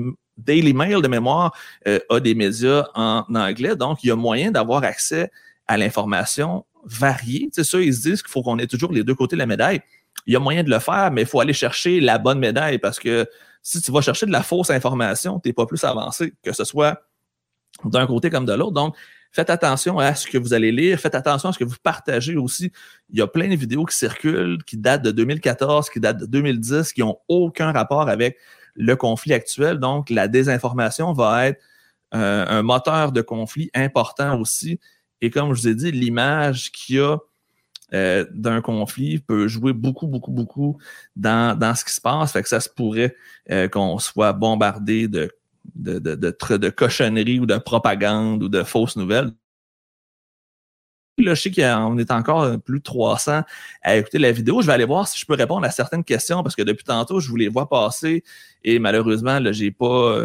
S1: Mail de mémoire a des médias en anglais. Donc, il y a moyen d'avoir accès à l'information variée. C'est ça, ils se disent qu'il faut qu'on ait toujours les deux côtés de la médaille il y a moyen de le faire, mais il faut aller chercher la bonne médaille parce que si tu vas chercher de la fausse information, tu n'es pas plus avancé, que ce soit d'un côté comme de l'autre. Donc, faites attention à ce que vous allez lire, faites attention à ce que vous partagez aussi. Il y a plein de vidéos qui circulent, qui datent de 2014, qui datent de 2010, qui n'ont aucun rapport avec le conflit actuel. Donc, la désinformation va être euh, un moteur de conflit important aussi. Et comme je vous ai dit, l'image qu'il y a euh, d'un conflit peut jouer beaucoup, beaucoup, beaucoup dans, dans ce qui se passe. Fait que ça se pourrait euh, qu'on soit bombardé de, de, de, de, de cochonneries ou de propagande ou de fausses nouvelles. Là, je sais qu'on est encore plus de 300 à écouter la vidéo. Je vais aller voir si je peux répondre à certaines questions parce que depuis tantôt, je vous les vois passer et malheureusement, là, j'ai pas,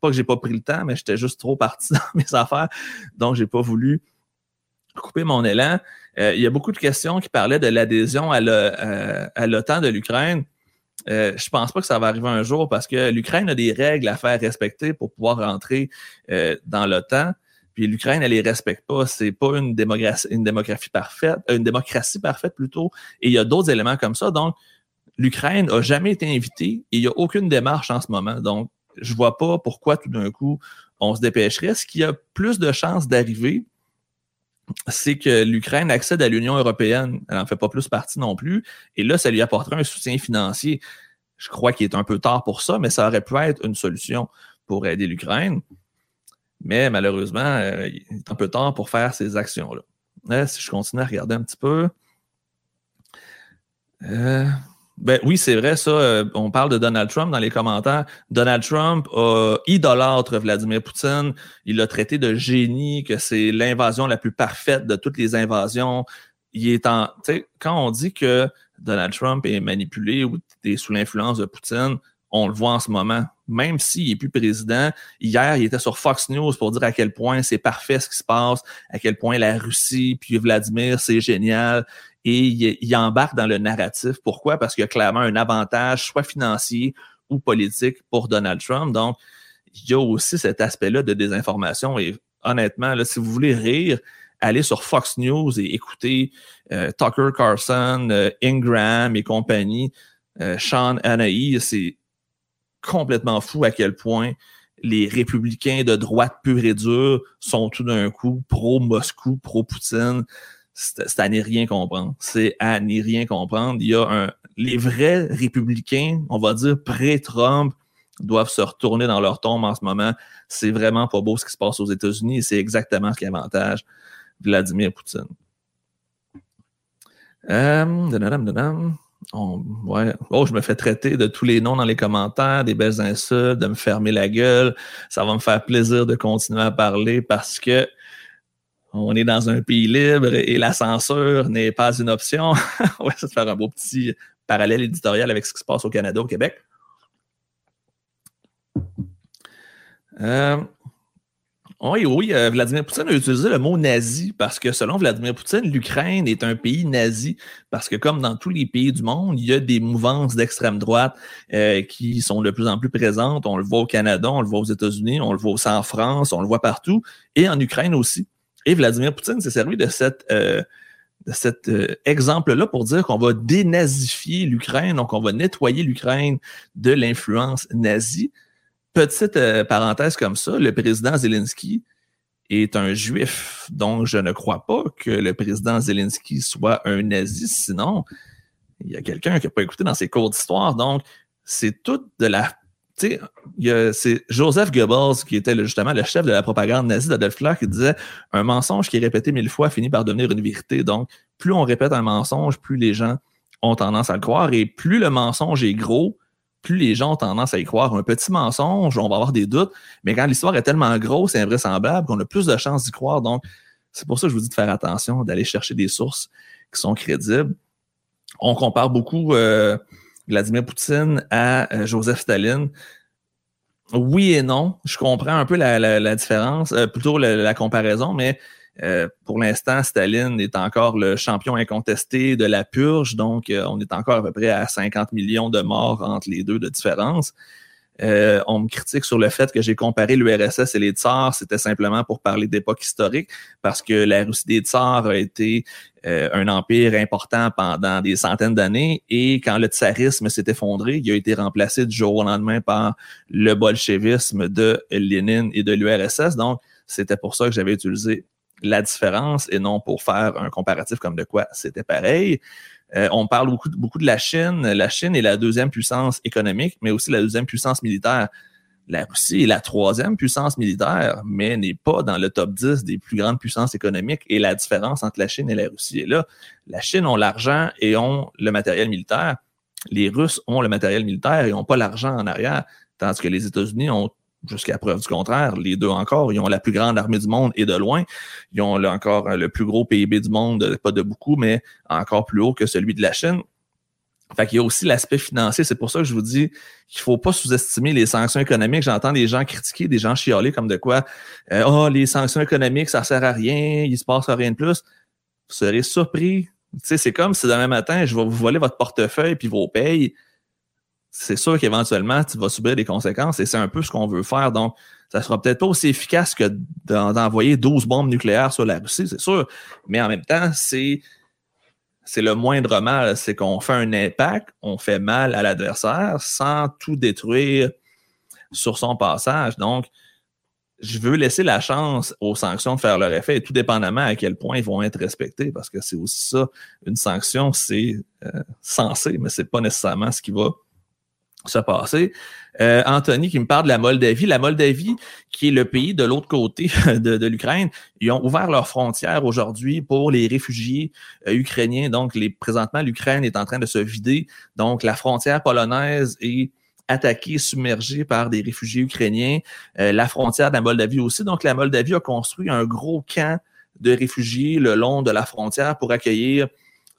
S1: pas que j'ai pas pris le temps, mais j'étais juste trop parti dans mes affaires. Donc, j'ai pas voulu couper mon élan. Euh, il y a beaucoup de questions qui parlaient de l'adhésion à euh, l'OTAN de l'Ukraine. Euh, je pense pas que ça va arriver un jour parce que l'Ukraine a des règles à faire respecter pour pouvoir rentrer euh, dans l'OTAN. Puis l'Ukraine, elle les respecte pas. C'est pas une démocratie, une parfaite, une démocratie parfaite plutôt. Et il y a d'autres éléments comme ça. Donc, l'Ukraine a jamais été invitée et il n'y a aucune démarche en ce moment. Donc, je vois pas pourquoi tout d'un coup on se dépêcherait. Ce qui a plus de chances d'arriver, c'est que l'Ukraine accède à l'Union européenne. Elle n'en fait pas plus partie non plus. Et là, ça lui apporterait un soutien financier. Je crois qu'il est un peu tard pour ça, mais ça aurait pu être une solution pour aider l'Ukraine. Mais malheureusement, euh, il est un peu tard pour faire ces actions-là. si je continue à regarder un petit peu. Euh, ben oui, c'est vrai, ça. Euh, on parle de Donald Trump dans les commentaires. Donald Trump a idolâtre Vladimir Poutine. Il l'a traité de génie, que c'est l'invasion la plus parfaite de toutes les invasions. Il est en. Quand on dit que Donald Trump est manipulé ou est sous l'influence de Poutine, on le voit en ce moment. Même s'il n'est plus président, hier, il était sur Fox News pour dire à quel point c'est parfait ce qui se passe, à quel point la Russie puis Vladimir, c'est génial et il, embarque dans le narratif. Pourquoi? Parce qu'il y a clairement un avantage, soit financier ou politique, pour Donald Trump. Donc, il y a aussi cet aspect-là de désinformation. Et honnêtement, là, si vous voulez rire, allez sur Fox News et écoutez euh, Tucker Carlson, euh, Ingram et compagnie, euh, Sean Anaï. C'est complètement fou à quel point les républicains de droite pure et dure sont tout d'un coup pro-Moscou, pro-Poutine. C'est à n'y rien comprendre. C'est à n'y rien comprendre. Il y a un, les vrais républicains, on va dire pré-Trump, doivent se retourner dans leur tombe en ce moment. C'est vraiment pas beau ce qui se passe aux États-Unis et c'est exactement ce qui avantage Vladimir Poutine. Euh, Oh, ouais. oh, je me fais traiter de tous les noms dans les commentaires, des belles insultes, de me fermer la gueule. Ça va me faire plaisir de continuer à parler parce que on est dans un pays libre et la censure n'est pas une option. ouais, ça te faire un beau petit parallèle éditorial avec ce qui se passe au Canada, au Québec. Euh, oui, oui, euh, Vladimir Poutine a utilisé le mot nazi parce que selon Vladimir Poutine, l'Ukraine est un pays nazi parce que comme dans tous les pays du monde, il y a des mouvances d'extrême droite euh, qui sont de plus en plus présentes. On le voit au Canada, on le voit aux États-Unis, on le voit aussi en France, on le voit partout et en Ukraine aussi. Et Vladimir Poutine s'est servi de euh, cet exemple-là pour dire qu'on va dénazifier l'Ukraine, donc on va nettoyer l'Ukraine de l'influence nazie. Petite euh, parenthèse comme ça, le président Zelensky est un juif, donc je ne crois pas que le président Zelensky soit un nazi, sinon il y a quelqu'un qui n'a pas écouté dans ses cours d'histoire, donc c'est tout de la... Tu sais, c'est Joseph Goebbels qui était justement le chef de la propagande nazie d'Adolf Hitler qui disait un mensonge qui est répété mille fois finit par devenir une vérité. Donc, plus on répète un mensonge, plus les gens ont tendance à le croire et plus le mensonge est gros, plus les gens ont tendance à y croire. Un petit mensonge, on va avoir des doutes, mais quand l'histoire est tellement grosse et invraisemblable qu'on a plus de chances d'y croire. Donc, c'est pour ça que je vous dis de faire attention, d'aller chercher des sources qui sont crédibles. On compare beaucoup euh, Vladimir Poutine à euh, Joseph Staline. Oui et non. Je comprends un peu la, différence, euh, plutôt la, comparaison, mais euh, pour l'instant, Staline est encore le champion incontesté de la purge, donc on est encore à peu près à 50 millions de morts entre les deux de différence. Euh, on me critique sur le fait que j'ai comparé l'URSS et les tsars. C'était simplement pour parler d'époque historique, parce que la Russie des tsars a été un empire important pendant des centaines d'années, et quand le tsarisme s'est effondré, il a été remplacé du jour au lendemain par le bolchevisme de Lénine et de l'URSS. Donc, c'était pour ça que j'avais utilisé la différence et non pour faire un comparatif comme de quoi c'était pareil. Euh, on parle beaucoup, de la Chine. La Chine est la deuxième puissance économique, mais aussi la deuxième puissance militaire. La Russie est la troisième puissance militaire, mais n'est pas dans le top 10 des plus grandes puissances économiques. Et la différence entre la Chine et la Russie est là. La Chine ont l'argent et ont le matériel militaire. Les Russes ont le matériel militaire et n'ont pas l'argent en arrière, tandis que les États-Unis ont jusqu'à preuve du contraire, les deux encore, ils ont la plus grande armée du monde et de loin. Ils ont encore le plus gros PIB du monde, pas de beaucoup, mais encore plus haut que celui de la Chine. Fait qu'il y a aussi l'aspect financier. C'est pour ça que je vous dis qu'il faut pas sous-estimer les sanctions économiques. J'entends des gens critiquer, des gens chialer comme de quoi, euh, oh, les sanctions économiques, ça sert à rien, il se passe rien de plus. Vous serez surpris. Tu sais, c'est comme si demain matin, je vais vous voler votre portefeuille puis vos payes c'est sûr qu'éventuellement, tu vas subir des conséquences et c'est un peu ce qu'on veut faire. Donc, ça sera peut-être pas aussi efficace que d'envoyer 12 bombes nucléaires sur la Russie, c'est sûr. Mais en même temps, c'est, c'est le moindre mal. C'est qu'on fait un impact, on fait mal à l'adversaire sans tout détruire sur son passage. Donc, je veux laisser la chance aux sanctions de faire leur effet, tout dépendamment à quel point ils vont être respectés, parce que c'est aussi ça, une sanction, c'est euh, censé, mais c'est pas nécessairement ce qui va se passer. Euh, Anthony qui me parle de la Moldavie. La Moldavie, qui est le pays de l'autre côté de, l'Ukraine, ils ont ouvert leurs frontières aujourd'hui pour les réfugiés euh, ukrainiens. Donc, les, présentement, l'Ukraine est en train de se vider. Donc, la frontière polonaise est attaquée, submergée par des réfugiés ukrainiens. Euh, la frontière de la Moldavie aussi. Donc, la Moldavie a construit un gros camp de réfugiés le long de la frontière pour accueillir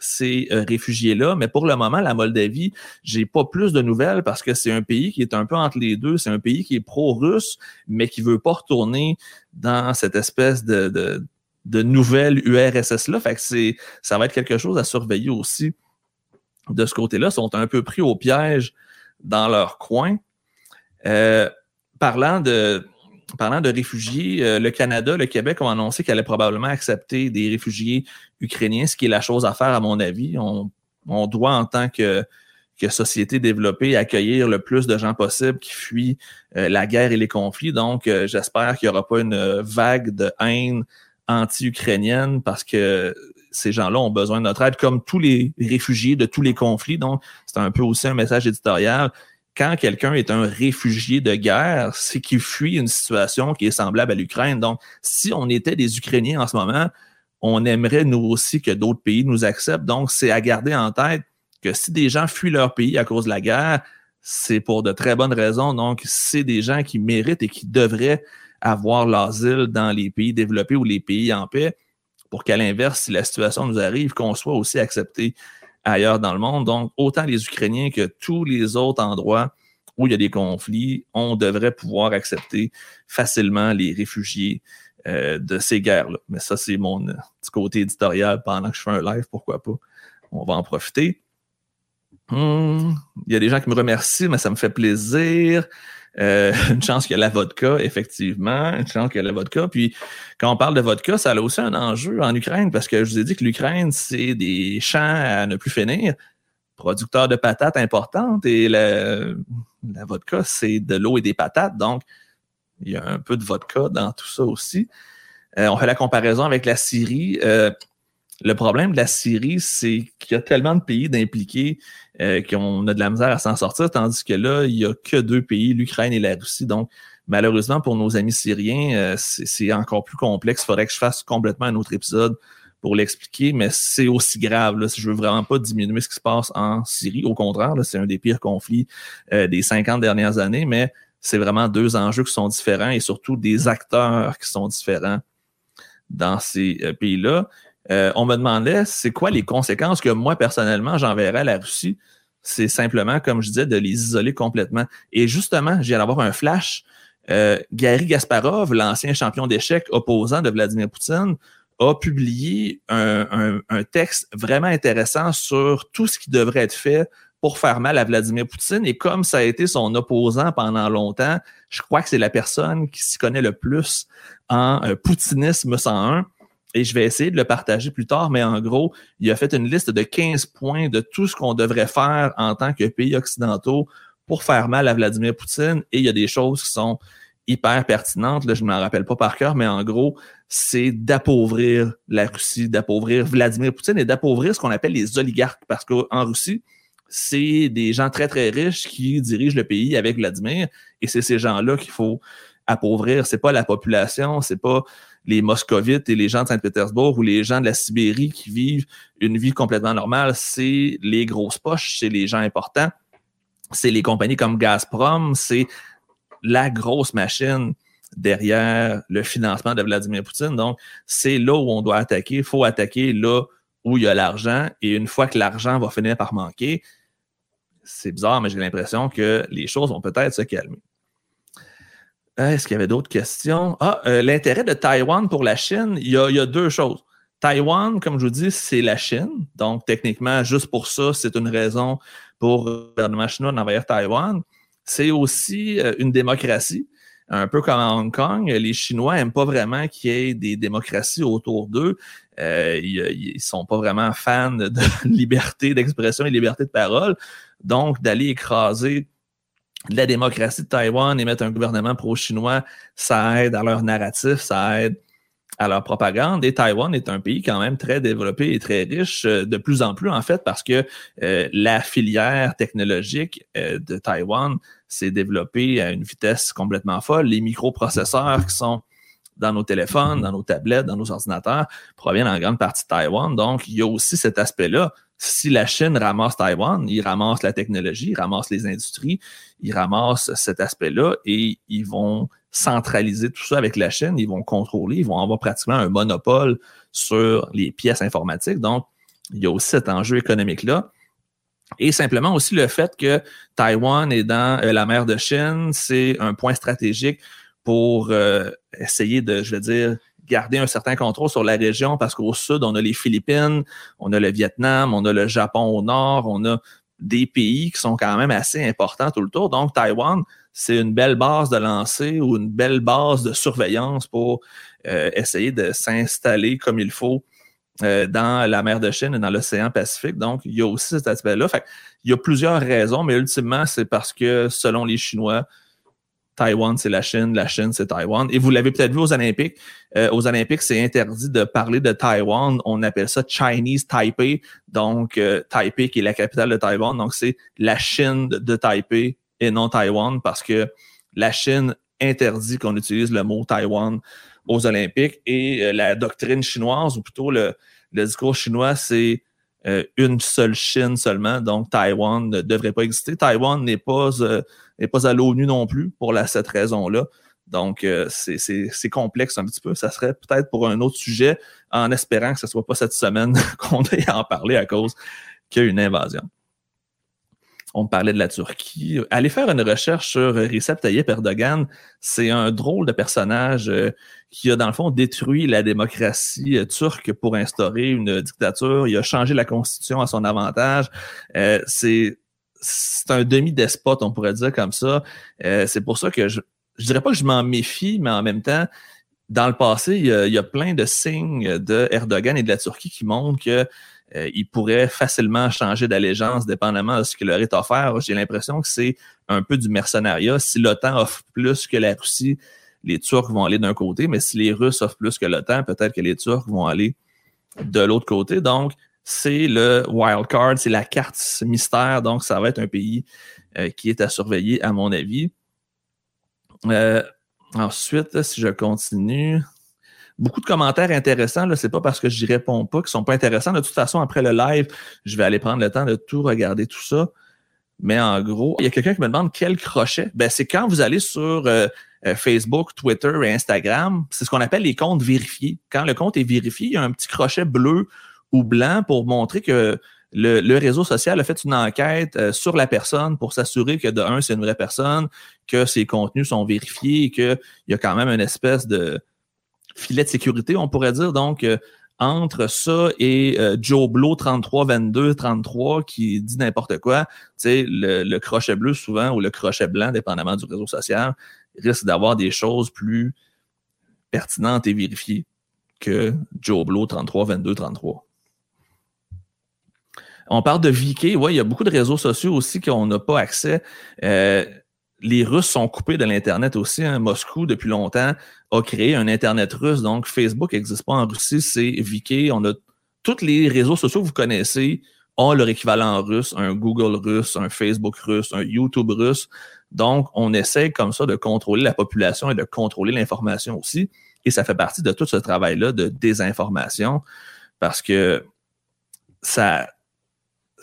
S1: ces euh, réfugiés-là. Mais pour le moment, la Moldavie, j'ai pas plus de nouvelles parce que c'est un pays qui est un peu entre les deux. C'est un pays qui est pro-russe, mais qui veut pas retourner dans cette espèce de, de, de nouvelle URSS-là. Fait que c'est, ça va être quelque chose à surveiller aussi de ce côté-là. Ils sont un peu pris au piège dans leur coin. Euh, parlant de, parlant de réfugiés, euh, le Canada, le Québec ont annoncé qu'elle allait probablement accepter des réfugiés ukrainiens, ce qui est la chose à faire, à mon avis. On, doit, en tant que, que société développée, accueillir le plus de gens possible qui fuient euh, la guerre et les conflits. Donc, euh, j'espère qu'il n'y aura pas une vague de haine anti-ukrainienne parce que ces gens-là ont besoin de notre aide, comme tous les réfugiés de tous les conflits. Donc, c'est un peu aussi un message éditorial. Quand quelqu'un est un réfugié de guerre, c'est qu'il fuit une situation qui est semblable à l'Ukraine. Donc, si on était des Ukrainiens en ce moment, on aimerait nous aussi que d'autres pays nous acceptent. Donc, c'est à garder en tête que si des gens fuient leur pays à cause de la guerre, c'est pour de très bonnes raisons. Donc, c'est des gens qui méritent et qui devraient avoir l'asile dans les pays développés ou les pays en paix pour qu'à l'inverse, si la situation nous arrive, qu'on soit aussi accepté ailleurs dans le monde. Donc, autant les Ukrainiens que tous les autres endroits où il y a des conflits, on devrait pouvoir accepter facilement les réfugiés euh, de ces guerres-là. Mais ça, c'est mon euh, petit côté éditorial pendant que je fais un live, pourquoi pas. On va en profiter. Hmm, il y a des gens qui me remercient, mais ça me fait plaisir. Euh, une chance qu'il y a la vodka, effectivement. Une chance qu'il y a la vodka. Puis, quand on parle de vodka, ça a aussi un enjeu en Ukraine parce que je vous ai dit que l'Ukraine, c'est des champs à ne plus finir, producteurs de patates importantes et la, la vodka, c'est de l'eau et des patates. Donc, il y a un peu de vodka dans tout ça aussi. Euh, on fait la comparaison avec la Syrie. Euh, le problème de la Syrie, c'est qu'il y a tellement de pays d'impliqués euh, qu'on a de la misère à s'en sortir, tandis que là, il n'y a que deux pays, l'Ukraine et la Russie. Donc, malheureusement, pour nos amis syriens, c'est encore plus complexe. Il faudrait que je fasse complètement un autre épisode pour l'expliquer, mais c'est aussi grave. Là, je veux vraiment pas diminuer ce qui se passe en Syrie. Au contraire, c'est un des pires conflits des 50 dernières années, mais c'est vraiment deux enjeux qui sont différents et surtout des acteurs qui sont différents dans ces euh, pays-là. Euh, on me demandait c'est quoi les conséquences que moi, personnellement, j'enverrais à la Russie? C'est simplement, comme je disais, de les isoler complètement. Et justement, j'ai d'avoir un flash. Euh, Gary Gasparov, l'ancien champion d'échecs opposant de Vladimir Poutine, a publié un, texte vraiment intéressant sur tout ce qui devrait être fait pour faire mal à Vladimir Poutine. Et comme ça a été son opposant pendant longtemps, je crois que c'est la personne qui s'y connaît le plus en euh, poutinisme 101. Et je vais essayer de le partager plus tard, mais en gros, il a fait une liste de 15 points de tout ce qu'on devrait faire en tant que pays occidentaux pour faire mal à Vladimir Poutine. Et il y a des choses qui sont hyper pertinentes. Là, je ne m'en rappelle pas par cœur, mais en gros, c'est d'appauvrir la Russie, d'appauvrir Vladimir Poutine et d'appauvrir ce qu'on appelle les oligarques. Parce qu'en Russie, c'est des gens très, très riches qui dirigent le pays avec Vladimir, et c'est ces gens-là qu'il faut appauvrir. C'est pas la population, c'est pas les moscovites et les gens de Saint-Pétersbourg ou les gens de la Sibérie qui vivent une vie complètement normale. C'est les grosses poches, c'est les gens importants, c'est les compagnies comme Gazprom, c'est la grosse machine derrière le financement de Vladimir Poutine. Donc, c'est là où on doit attaquer. Il faut attaquer là où il y a l'argent. Et une fois que l'argent va finir par manquer, c'est bizarre, mais j'ai l'impression que les choses vont peut-être se calmer. Euh, est-ce qu'il y avait d'autres questions? Ah, euh, l'intérêt de Taïwan pour la Chine, il y, a, deux choses. Taïwan, comme je vous dis, c'est la Chine. Donc, techniquement, juste pour ça, c'est une raison pour le gouvernement chinois d'envahir Taïwan. C'est aussi euh, une démocratie. Un peu comme à Hong Kong, les Chinois n'aiment pas vraiment qu'il y ait des démocraties autour d'eux. ils ne sont pas vraiment fans de liberté d'expression et liberté de parole. Donc, d'aller écraser la démocratie de Taïwan et mettre un gouvernement pro-chinois, ça aide à leur narratif, ça aide à leur propagande. Et Taïwan est un pays quand même très développé et très riche, euh, de plus en plus en fait, parce que euh, la filière technologique euh, de Taïwan s'est développée à une vitesse complètement folle. Les microprocesseurs qui sont dans nos téléphones, dans nos tablettes, dans nos ordinateurs, proviennent en grande partie de Taïwan. Donc, il y a aussi cet aspect-là si la Chine ramasse Taïwan, ils ramassent la technologie, ils ramassent les industries, ils ramassent cet aspect-là et ils vont centraliser tout ça avec la Chine, ils vont contrôler, ils vont avoir pratiquement un monopole sur les pièces informatiques. Donc, il y a aussi cet enjeu économique-là. Et simplement aussi le fait que Taïwan est dans euh, la mer de Chine, c'est un point stratégique pour euh, essayer de, je veux dire, garder un certain contrôle sur la région parce qu'au sud, on a les Philippines, on a le Vietnam, on a le Japon au nord, on a des pays qui sont quand même assez importants tout le tour. Donc, Taïwan, c'est une belle base de lancer ou une belle base de surveillance pour euh, essayer de s'installer comme il faut euh, dans la mer de Chine et dans l'océan Pacifique. Donc, il y a aussi cet aspect-là. Il y a plusieurs raisons, mais ultimement, c'est parce que selon les Chinois, Taïwan, c'est la Chine, la Chine, c'est Taïwan. Et vous l'avez peut-être vu aux Olympiques. Euh, aux Olympiques, c'est interdit de parler de Taïwan. On appelle ça Chinese Taipei. Donc, euh, Taipei qui est la capitale de Taïwan. Donc, c'est la Chine de, Taipei et non Taïwan parce que la Chine interdit qu'on utilise le mot Taïwan aux Olympiques. Et euh, la doctrine chinoise, ou plutôt le, le discours chinois, c'est une seule Chine seulement. Donc, Taïwan ne devrait pas exister. Taïwan n'est pas n'est pas à l'ONU non plus pour cette raison-là. Donc, euh, c'est complexe un petit peu. Ça serait peut-être pour un autre sujet, en espérant que ce ne soit pas cette semaine qu'on ait à en parler à cause qu'il y a une invasion. On parlait de la Turquie. Allez faire une recherche sur Recep Tayyip Erdogan. C'est un drôle de personnage euh, qui a, dans le fond, détruit la démocratie euh, turque pour instaurer une dictature. Il a changé la constitution à son avantage. c'est c'est un demi-despote, on pourrait dire comme ça. Euh, c'est pour ça que je, je dirais pas que je m'en méfie, mais en même temps, dans le passé, il y, a, plein de signes de Erdogan et de la Turquie qui montrent que euh, il pourrait facilement changer d'allégeance dépendamment de ce qu'il leur est offert. J'ai l'impression que c'est un peu du mercenariat. Si l'OTAN offre plus que la Russie, les Turcs vont aller d'un côté, mais si les Russes offrent plus que l'OTAN, peut-être que les Turcs vont aller de l'autre côté. Donc, c'est le wild card, c'est la carte mystère. Donc, ça va être un pays euh, qui est à surveiller, à mon avis. Euh, ensuite, si je continue, beaucoup de commentaires intéressants. Ce n'est pas parce que je n'y réponds pas qu'ils ne sont pas intéressants. De toute façon, après le live, je vais aller prendre le temps de tout regarder, tout ça. Mais en gros, il y a quelqu'un qui me demande quel crochet. Ben, c'est quand vous allez sur euh, Facebook, Twitter et Instagram, c'est ce qu'on appelle les comptes vérifiés. Quand le compte est vérifié, il y a un petit crochet bleu ou blanc pour montrer que le, réseau social a fait une enquête euh, sur la personne pour s'assurer que de un, c'est une vraie personne, que ses contenus sont vérifiés et qu'il y a quand même une espèce de filet de sécurité, on pourrait dire. Donc, euh, entre ça et euh, Joe Blow 33 22 33 qui dit n'importe quoi, tu le, le crochet bleu souvent ou le crochet blanc, dépendamment du réseau social, risque d'avoir des choses plus pertinentes et vérifiées que Joe Blow 33 22 33. On parle de VK, oui, il y a beaucoup de réseaux sociaux aussi qu'on n'a pas accès. Euh, les Russes sont coupés de l'Internet aussi. Hein. Moscou, depuis longtemps, a créé un Internet russe. Donc, Facebook n'existe pas en Russie, c'est VK. On a tous les réseaux sociaux que vous connaissez ont leur équivalent russe, un Google russe, un Facebook russe, un YouTube russe. Donc, on essaie comme ça de contrôler la population et de contrôler l'information aussi. Et ça fait partie de tout ce travail-là de désinformation parce que ça,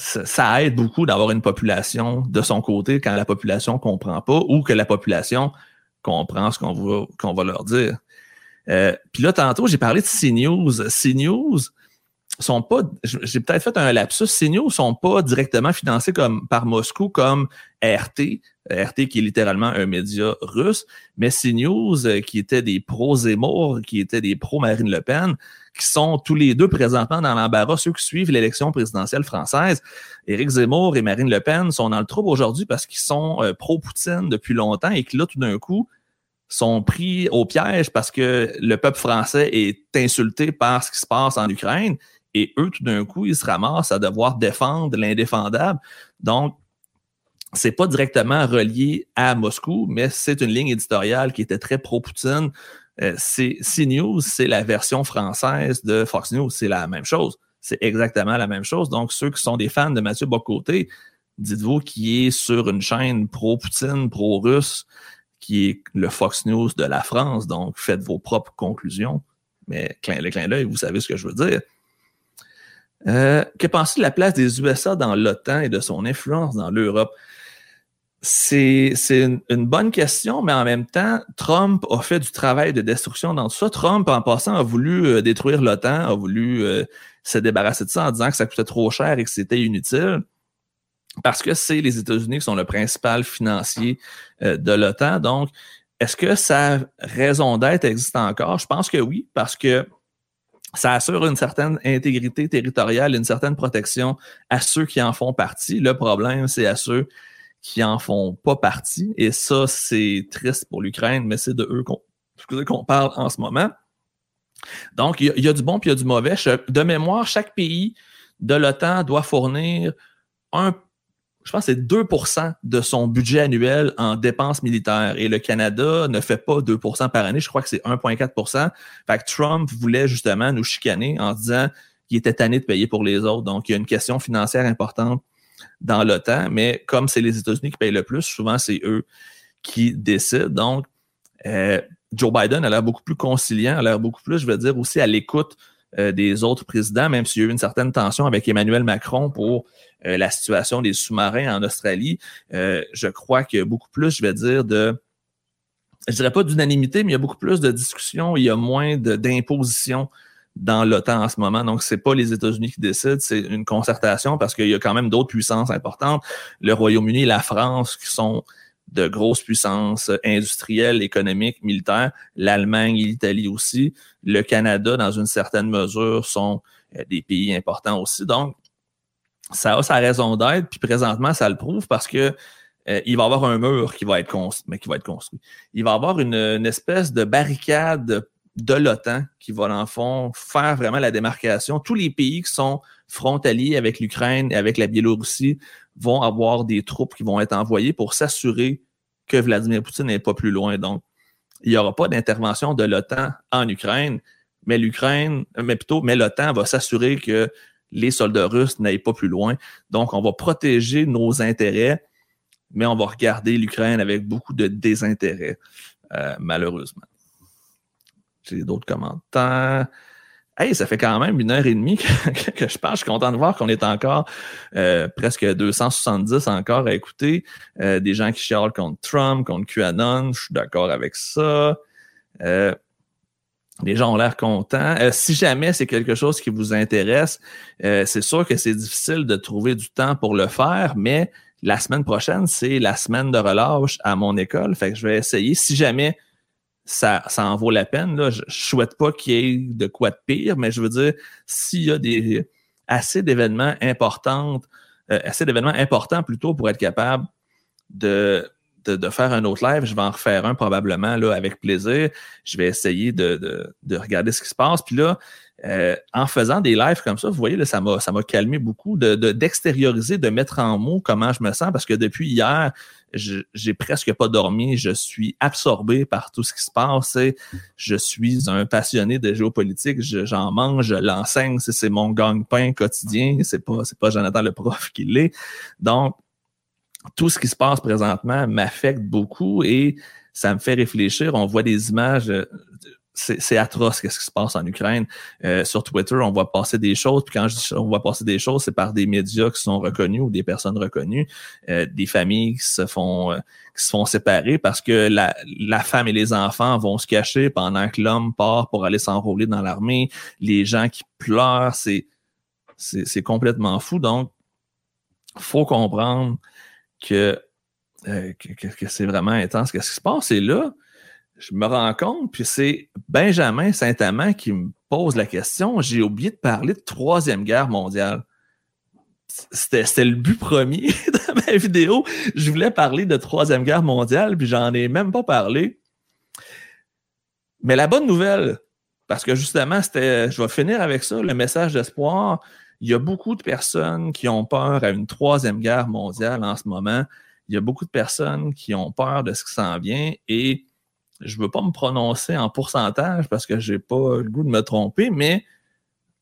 S1: ça, aide beaucoup d'avoir une population de son côté quand la population comprend pas ou que la population comprend ce qu'on va, qu'on va leur dire. Euh, puis là, tantôt, j'ai parlé de CNews. CNews sont pas, j'ai peut-être fait un lapsus, CNews sont pas directement financés comme, par Moscou comme RT, RT qui est littéralement un média russe, mais CNews euh, qui étaient des pro-Zemmour, qui étaient des pro-Marine Le Pen, qui sont tous les deux présentement dans l'embarras, ceux qui suivent l'élection présidentielle française. Éric Zemmour et Marine Le Pen sont dans le trouble aujourd'hui parce qu'ils sont euh, pro-Poutine depuis longtemps et que là, tout d'un coup, sont pris au piège parce que le peuple français est insulté par ce qui se passe en Ukraine et eux, tout d'un coup, ils se ramassent à devoir défendre l'indéfendable. Donc, c'est pas directement relié à Moscou, mais c'est une ligne éditoriale qui était très pro-Poutine, euh, CNews, c'est la version française de Fox News. C'est la même chose. C'est exactement la même chose. Donc, ceux qui sont des fans de Mathieu Bocoté, dites-vous qu'il est sur une chaîne pro-Poutine, pro-russe, qui est le Fox News de la France. Donc, faites vos propres conclusions. Mais clin, le clin d'œil, vous savez ce que je veux dire. Euh, que pensez-vous de la place des USA dans l'OTAN et de son influence dans l'Europe? C'est une, bonne question, mais en même temps, Trump a fait du travail de destruction dans tout ça. Trump, en passant, a voulu euh, détruire l'OTAN, a voulu euh, se débarrasser de ça en disant que ça coûtait trop cher et que c'était inutile. Parce que c'est les États-Unis qui sont le principal financier euh, de l'OTAN. Donc, est-ce que sa raison d'être existe encore? Je pense que oui, parce que ça assure une certaine intégrité territoriale, une certaine protection à ceux qui en font partie. Le problème, c'est à ceux qui en font pas partie. Et ça, c'est triste pour l'Ukraine, mais c'est de eux qu'on qu'on parle en ce moment. Donc, il y, a du bon puis il y a du mauvais. De mémoire, chaque pays de l'OTAN doit fournir un, je pense, c'est 2% de son budget annuel en dépenses militaires. Et le Canada ne fait pas 2% par année. Je crois que c'est 1,4% Fait que Trump voulait justement nous chicaner en disant qu'il était tanné de payer pour les autres. Donc, il y a une question financière importante dans l'OTAN. Mais comme c'est les États-Unis qui payent le plus, souvent, c'est eux qui décident. Donc, euh, Joe Biden a l'air beaucoup plus conciliant, a l'air beaucoup plus, je veux dire, aussi à l'écoute euh, des autres présidents, même s'il y a eu une certaine tension avec Emmanuel Macron pour euh, la situation des sous-marins en Australie. Euh, je crois qu'il y a beaucoup plus, je vais dire, de, je dirais pas d'unanimité, mais il y a beaucoup plus de discussions, il y a moins d'imposition dans l'OTAN en ce moment. Donc, c'est pas les États-Unis qui décident, c'est une concertation parce qu'il y a quand même d'autres puissances importantes, le Royaume-Uni et la France qui sont de grosses puissances industrielles, économiques, militaires, l'Allemagne et l'Italie aussi, le Canada dans une certaine mesure sont euh, des pays importants aussi. Donc, ça a sa raison d'être, puis présentement, ça le prouve parce que euh, il va y avoir un mur qui va être construit, mais qui va être construit. Il va y avoir une, espèce de barricade de l'OTAN qui va, en fond, faire vraiment la démarcation. Tous les pays qui sont frontaliers avec l'Ukraine et avec la Biélorussie vont avoir des troupes qui vont être envoyées pour s'assurer que Vladimir Poutine n'est pas plus loin. Donc, il n'y aura pas d'intervention de l'OTAN en Ukraine, mais l'Ukraine, mais plutôt, mais l'OTAN va s'assurer que les soldats russes n'aillent pas plus loin. Donc, on va protéger nos intérêts, mais on va regarder l'Ukraine avec beaucoup de désintérêt, euh, malheureusement. J'ai d'autres commentaires. Hey, ça fait quand même une heure et demie que, je parle. Je suis content de voir qu'on est encore euh, presque 270 encore à écouter. Euh, des gens qui chialent contre Trump, contre QAnon. Je suis d'accord avec ça. Euh, les gens ont l'air contents. si jamais c'est quelque chose qui vous intéresse, c'est sûr que c'est difficile de trouver du temps pour le faire, mais la semaine prochaine, c'est la semaine de relâche à mon école. Fait que je vais essayer. Si jamais ça, ça en vaut la peine. Je, ne souhaite pas qu'il y ait de quoi de pire, mais je veux dire, s'il y a des assez d'événements importants, euh, assez d'événements importants plutôt pour être capable de, de, faire un autre live, je vais en refaire un probablement là, avec plaisir. Je vais essayer de, de, de regarder ce qui se passe. Puis là, euh, en faisant des lives comme ça, vous voyez, là, ça m'a calmé beaucoup de, d'extérioriser, de, mettre en mots comment je me sens, parce que depuis hier, j'ai presque pas dormi, je suis absorbé par tout ce qui se passe. Je suis un passionné de géopolitique, j'en mange, je l'enseigne, c'est mon gang-pain quotidien, c'est pas pas Jonathan le prof qui l'est. Donc tout ce qui se passe présentement m'affecte beaucoup et ça me fait réfléchir. On voit des images c'est atroce ce qui se passe en Ukraine. Euh, sur Twitter, on voit passer des choses, puis quand je dis on voit passer des choses, c'est par des médias qui sont reconnus ou des personnes reconnues, euh, des familles qui se font euh, qui se font séparer parce que la, la femme et les enfants vont se cacher pendant que l'homme part pour aller s'enrôler dans l'armée, les gens qui pleurent, c'est c'est complètement fou. Donc, faut comprendre que, que, que c'est vraiment intense. Qu'est-ce qui se passe? Et là, je me rends compte, puis c'est Benjamin Saint-Amand qui me pose la question. J'ai oublié de parler de Troisième Guerre mondiale. C'était le but premier de ma vidéo. Je voulais parler de Troisième Guerre mondiale, puis j'en ai même pas parlé. Mais la bonne nouvelle, parce que justement, c'était, je vais finir avec ça, le message d'espoir. Il y a beaucoup de personnes qui ont peur à une Troisième Guerre mondiale en ce moment. Il y a beaucoup de personnes qui ont peur de ce qui s'en vient et je ne veux pas me prononcer en pourcentage parce que je n'ai pas le goût de me tromper, mais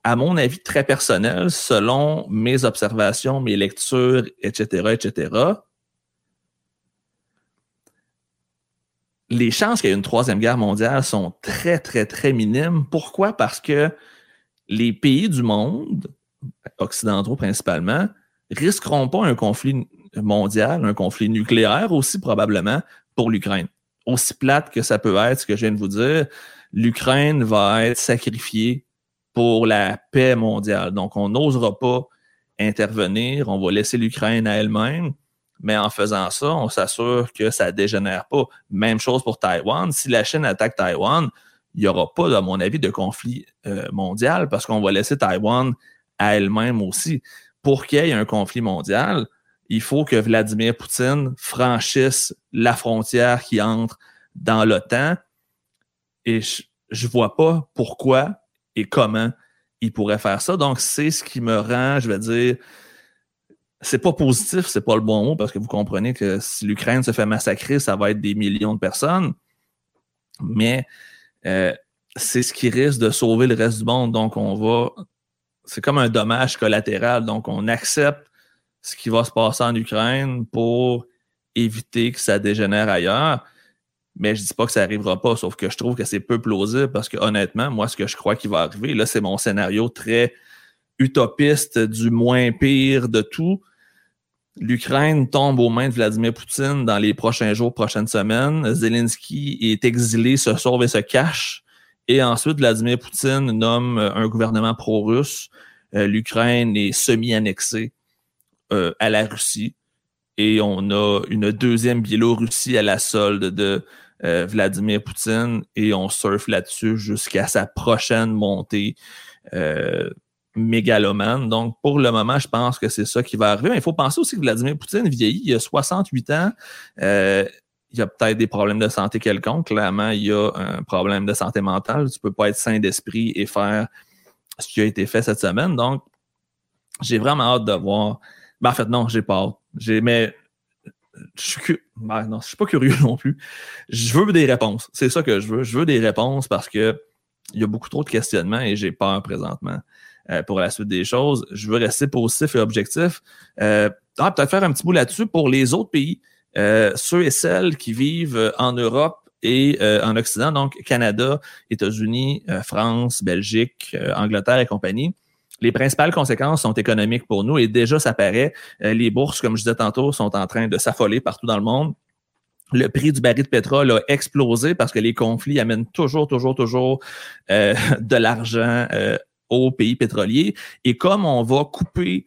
S1: à mon avis très personnel, selon mes observations, mes lectures, etc., etc., les chances qu'il y ait une troisième guerre mondiale sont très, très, très minimes. Pourquoi? Parce que les pays du monde, occidentaux principalement, risqueront pas un conflit mondial, un conflit nucléaire aussi probablement pour l'Ukraine aussi plate que ça peut être, ce que je viens de vous dire, l'Ukraine va être sacrifiée pour la paix mondiale. Donc, on n'osera pas intervenir, on va laisser l'Ukraine à elle-même, mais en faisant ça, on s'assure que ça dégénère pas. Même chose pour Taïwan. Si la Chine attaque Taïwan, il n'y aura pas, à mon avis, de conflit euh, mondial parce qu'on va laisser Taïwan à elle-même aussi. Pour qu'il y ait un conflit mondial, il faut que Vladimir Poutine franchisse la frontière qui entre dans l'OTAN. Et je vois pas pourquoi et comment il pourrait faire ça. Donc, c'est ce qui me rend, je vais dire, c'est pas positif, c'est pas le bon mot, parce que vous comprenez que si l'Ukraine se fait massacrer, ça va être des millions de personnes. Mais euh, c'est ce qui risque de sauver le reste du monde. Donc, on va. C'est comme un dommage collatéral. Donc, on accepte ce qui va se passer en Ukraine pour éviter que ça dégénère ailleurs. Mais je dis pas que ça arrivera pas, sauf que je trouve que c'est peu plausible parce que honnêtement, moi, ce que je crois qui va arriver, là, c'est mon scénario très utopiste du moins pire de tout. L'Ukraine tombe aux mains de Vladimir Poutine dans les prochains jours, prochaines semaines. Zelensky est exilé, se sauve et se cache. Et ensuite, Vladimir Poutine nomme un gouvernement pro-russe. Euh, L'Ukraine est semi-annexée euh, à la Russie. Et on a une deuxième Biélorussie à la solde de euh, Vladimir Poutine et on surfe là-dessus jusqu'à sa prochaine montée euh, mégalomane. Donc, pour le moment, je pense que c'est ça qui va arriver. Mais il faut penser aussi que Vladimir Poutine vieillit, il a 68 ans. Euh, il y a peut-être des problèmes de santé quelconques. Clairement, il y a un problème de santé mentale. Tu peux pas être sain d'esprit et faire ce qui a été fait cette semaine. Donc, j'ai vraiment hâte de voir. Ben, en fait, non, j'ai pas hâte. J'ai, mais je suis, ben, non, je suis pas curieux non plus. Je veux des réponses. C'est ça que je veux. Je veux des réponses parce que il y a beaucoup trop de questionnements et j'ai peur présentement euh, pour la suite des choses. Je veux rester positif et objectif. Euh, ah, peut-être faire un petit bout là-dessus pour les autres pays, euh, ceux et celles qui vivent en Europe et en Occident, donc Canada, États-Unis, France, Belgique, Angleterre et compagnie les principales conséquences sont économiques pour nous et déjà, ça paraît. Euh, les bourses, comme je disais tantôt, sont en train de s'affoler partout dans le monde. Le prix du baril de pétrole a explosé parce que les conflits amènent toujours, toujours, toujours euh, de l'argent euh, aux pays pétroliers. Et comme on va couper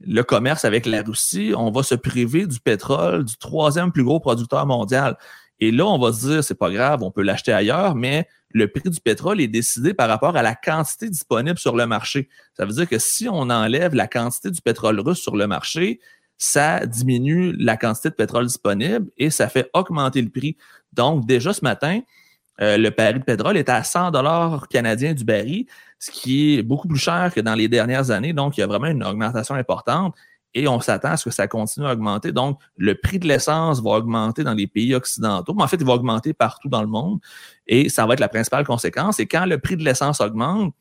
S1: le commerce avec la Russie, on va se priver du pétrole du troisième plus gros producteur mondial. Et là, on va se dire, c'est pas grave, on peut l'acheter ailleurs, mais le prix du pétrole est décidé par rapport à la quantité disponible sur le marché. Ça veut dire que si on enlève la quantité du pétrole russe sur le marché, ça diminue la quantité de pétrole disponible et ça fait augmenter le prix. Donc, déjà ce matin, euh, le baril de pétrole est à 100 dollars canadiens du baril, ce qui est beaucoup plus cher que dans les dernières années. Donc, il y a vraiment une augmentation importante et on s'attend à ce que ça continue à augmenter. Donc, le prix de l'essence va augmenter dans les pays occidentaux, mais en fait, il va augmenter partout dans le monde et ça va être la principale conséquence. Et quand le prix de l'essence augmente,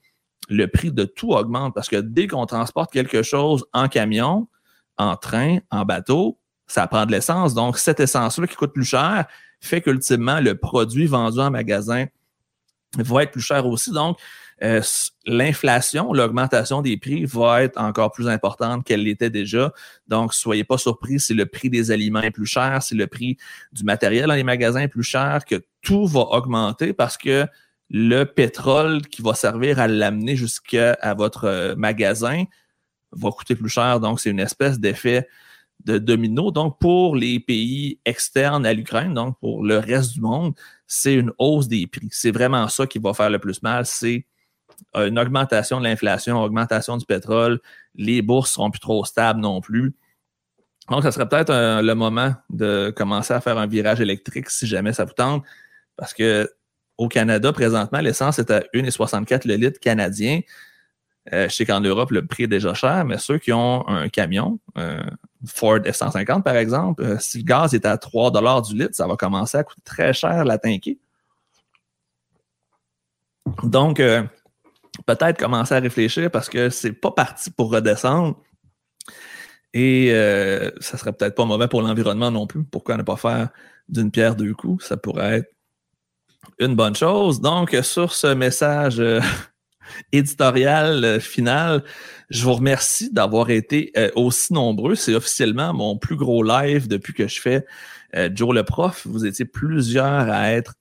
S1: le prix de tout augmente parce que dès qu'on transporte quelque chose en camion, en train, en bateau, ça prend de l'essence. Donc, cette essence-là qui coûte plus cher fait qu'ultimement, le produit vendu en magasin va être plus cher aussi. Donc, euh, l'inflation, l'augmentation des prix va être encore plus importante qu'elle l'était déjà. Donc, soyez pas surpris si le prix des aliments est plus cher, si le prix du matériel dans les magasins est plus cher, que tout va augmenter parce que le pétrole qui va servir à l'amener jusqu'à votre euh, magasin va coûter plus cher. Donc, c'est une espèce d'effet de domino. Donc, pour les pays externes à l'Ukraine, donc pour le reste du monde, c'est une hausse des prix. C'est vraiment ça qui va faire le plus mal, c'est une augmentation de l'inflation, augmentation du pétrole, les bourses seront plus trop stables non plus. Donc, ça serait peut-être euh, le moment de commencer à faire un virage électrique si jamais ça vous tente, parce que au Canada, présentement, l'essence est à 1,64 le litre canadien. Euh, je sais qu'en Europe, le prix est déjà cher, mais ceux qui ont un camion, Ford F-150 par exemple, si le gaz est à 3 du litre, ça va commencer à coûter très cher la tanker. Donc, peut-être commencer à réfléchir parce que c'est pas parti pour redescendre. Et euh, ça serait peut-être pas mauvais pour l'environnement non plus. Pourquoi ne pas faire d'une pierre deux coups? Ça pourrait être une bonne chose. Donc, sur ce message euh, éditorial euh, final, je vous remercie d'avoir été aussi nombreux. C'est officiellement mon plus gros live depuis que je fais Joe le prof. Vous étiez plusieurs à être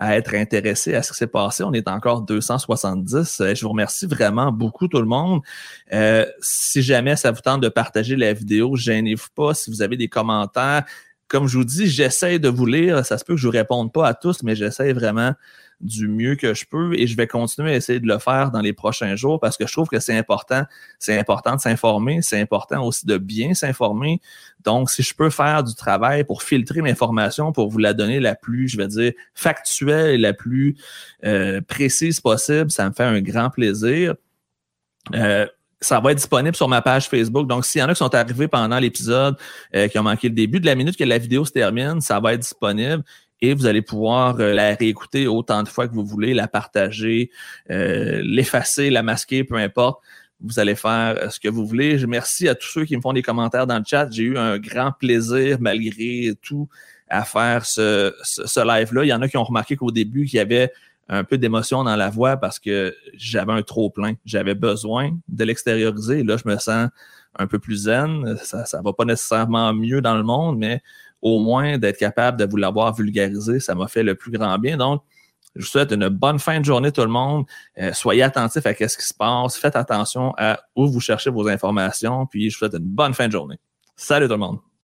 S1: à être intéressé à ce qui s'est passé. On est encore 270. Euh, je vous remercie vraiment beaucoup tout le monde. Euh, si jamais ça vous tente de partager la vidéo, gênez-vous pas. Si vous avez des commentaires, comme je vous dis, j'essaie de vous lire. Ça se peut que je vous réponde pas à tous, mais j'essaie vraiment du mieux que je peux et je vais continuer à essayer de le faire dans les prochains jours parce que je trouve que c'est important. C'est important de s'informer, c'est important aussi de bien s'informer. Donc, si je peux faire du travail pour filtrer l'information, pour vous la donner la plus, je vais dire, factuelle et la plus euh, précise possible, ça me fait un grand plaisir. Euh, ça va être disponible sur ma page Facebook. Donc, s'il y en a qui sont arrivés pendant l'épisode, euh, qui ont manqué le début de la minute que la vidéo se termine, ça va être disponible et vous allez pouvoir euh, la réécouter autant de fois que vous voulez, la partager, euh, l'effacer, la masquer, peu importe. Vous allez faire euh, ce que vous voulez. Merci à tous ceux qui me font des commentaires dans le chat. J'ai eu un grand plaisir, malgré tout, à faire ce, ce, live-là. Il y en a qui ont remarqué qu'au début, qu'il y avait un peu d'émotion dans la voix parce que j'avais un trop plein. J'avais besoin de l'extérioriser. Là, je me sens un peu plus zen. Ça ne va pas nécessairement mieux dans le monde, mais au moins d'être capable de vous l'avoir vulgarisé, ça m'a fait le plus grand bien. Donc, je vous souhaite une bonne fin de journée tout le monde. Euh, soyez attentifs à ce qui se passe. Faites attention à où vous cherchez vos informations. Puis je vous souhaite une bonne fin de journée. Salut tout le monde.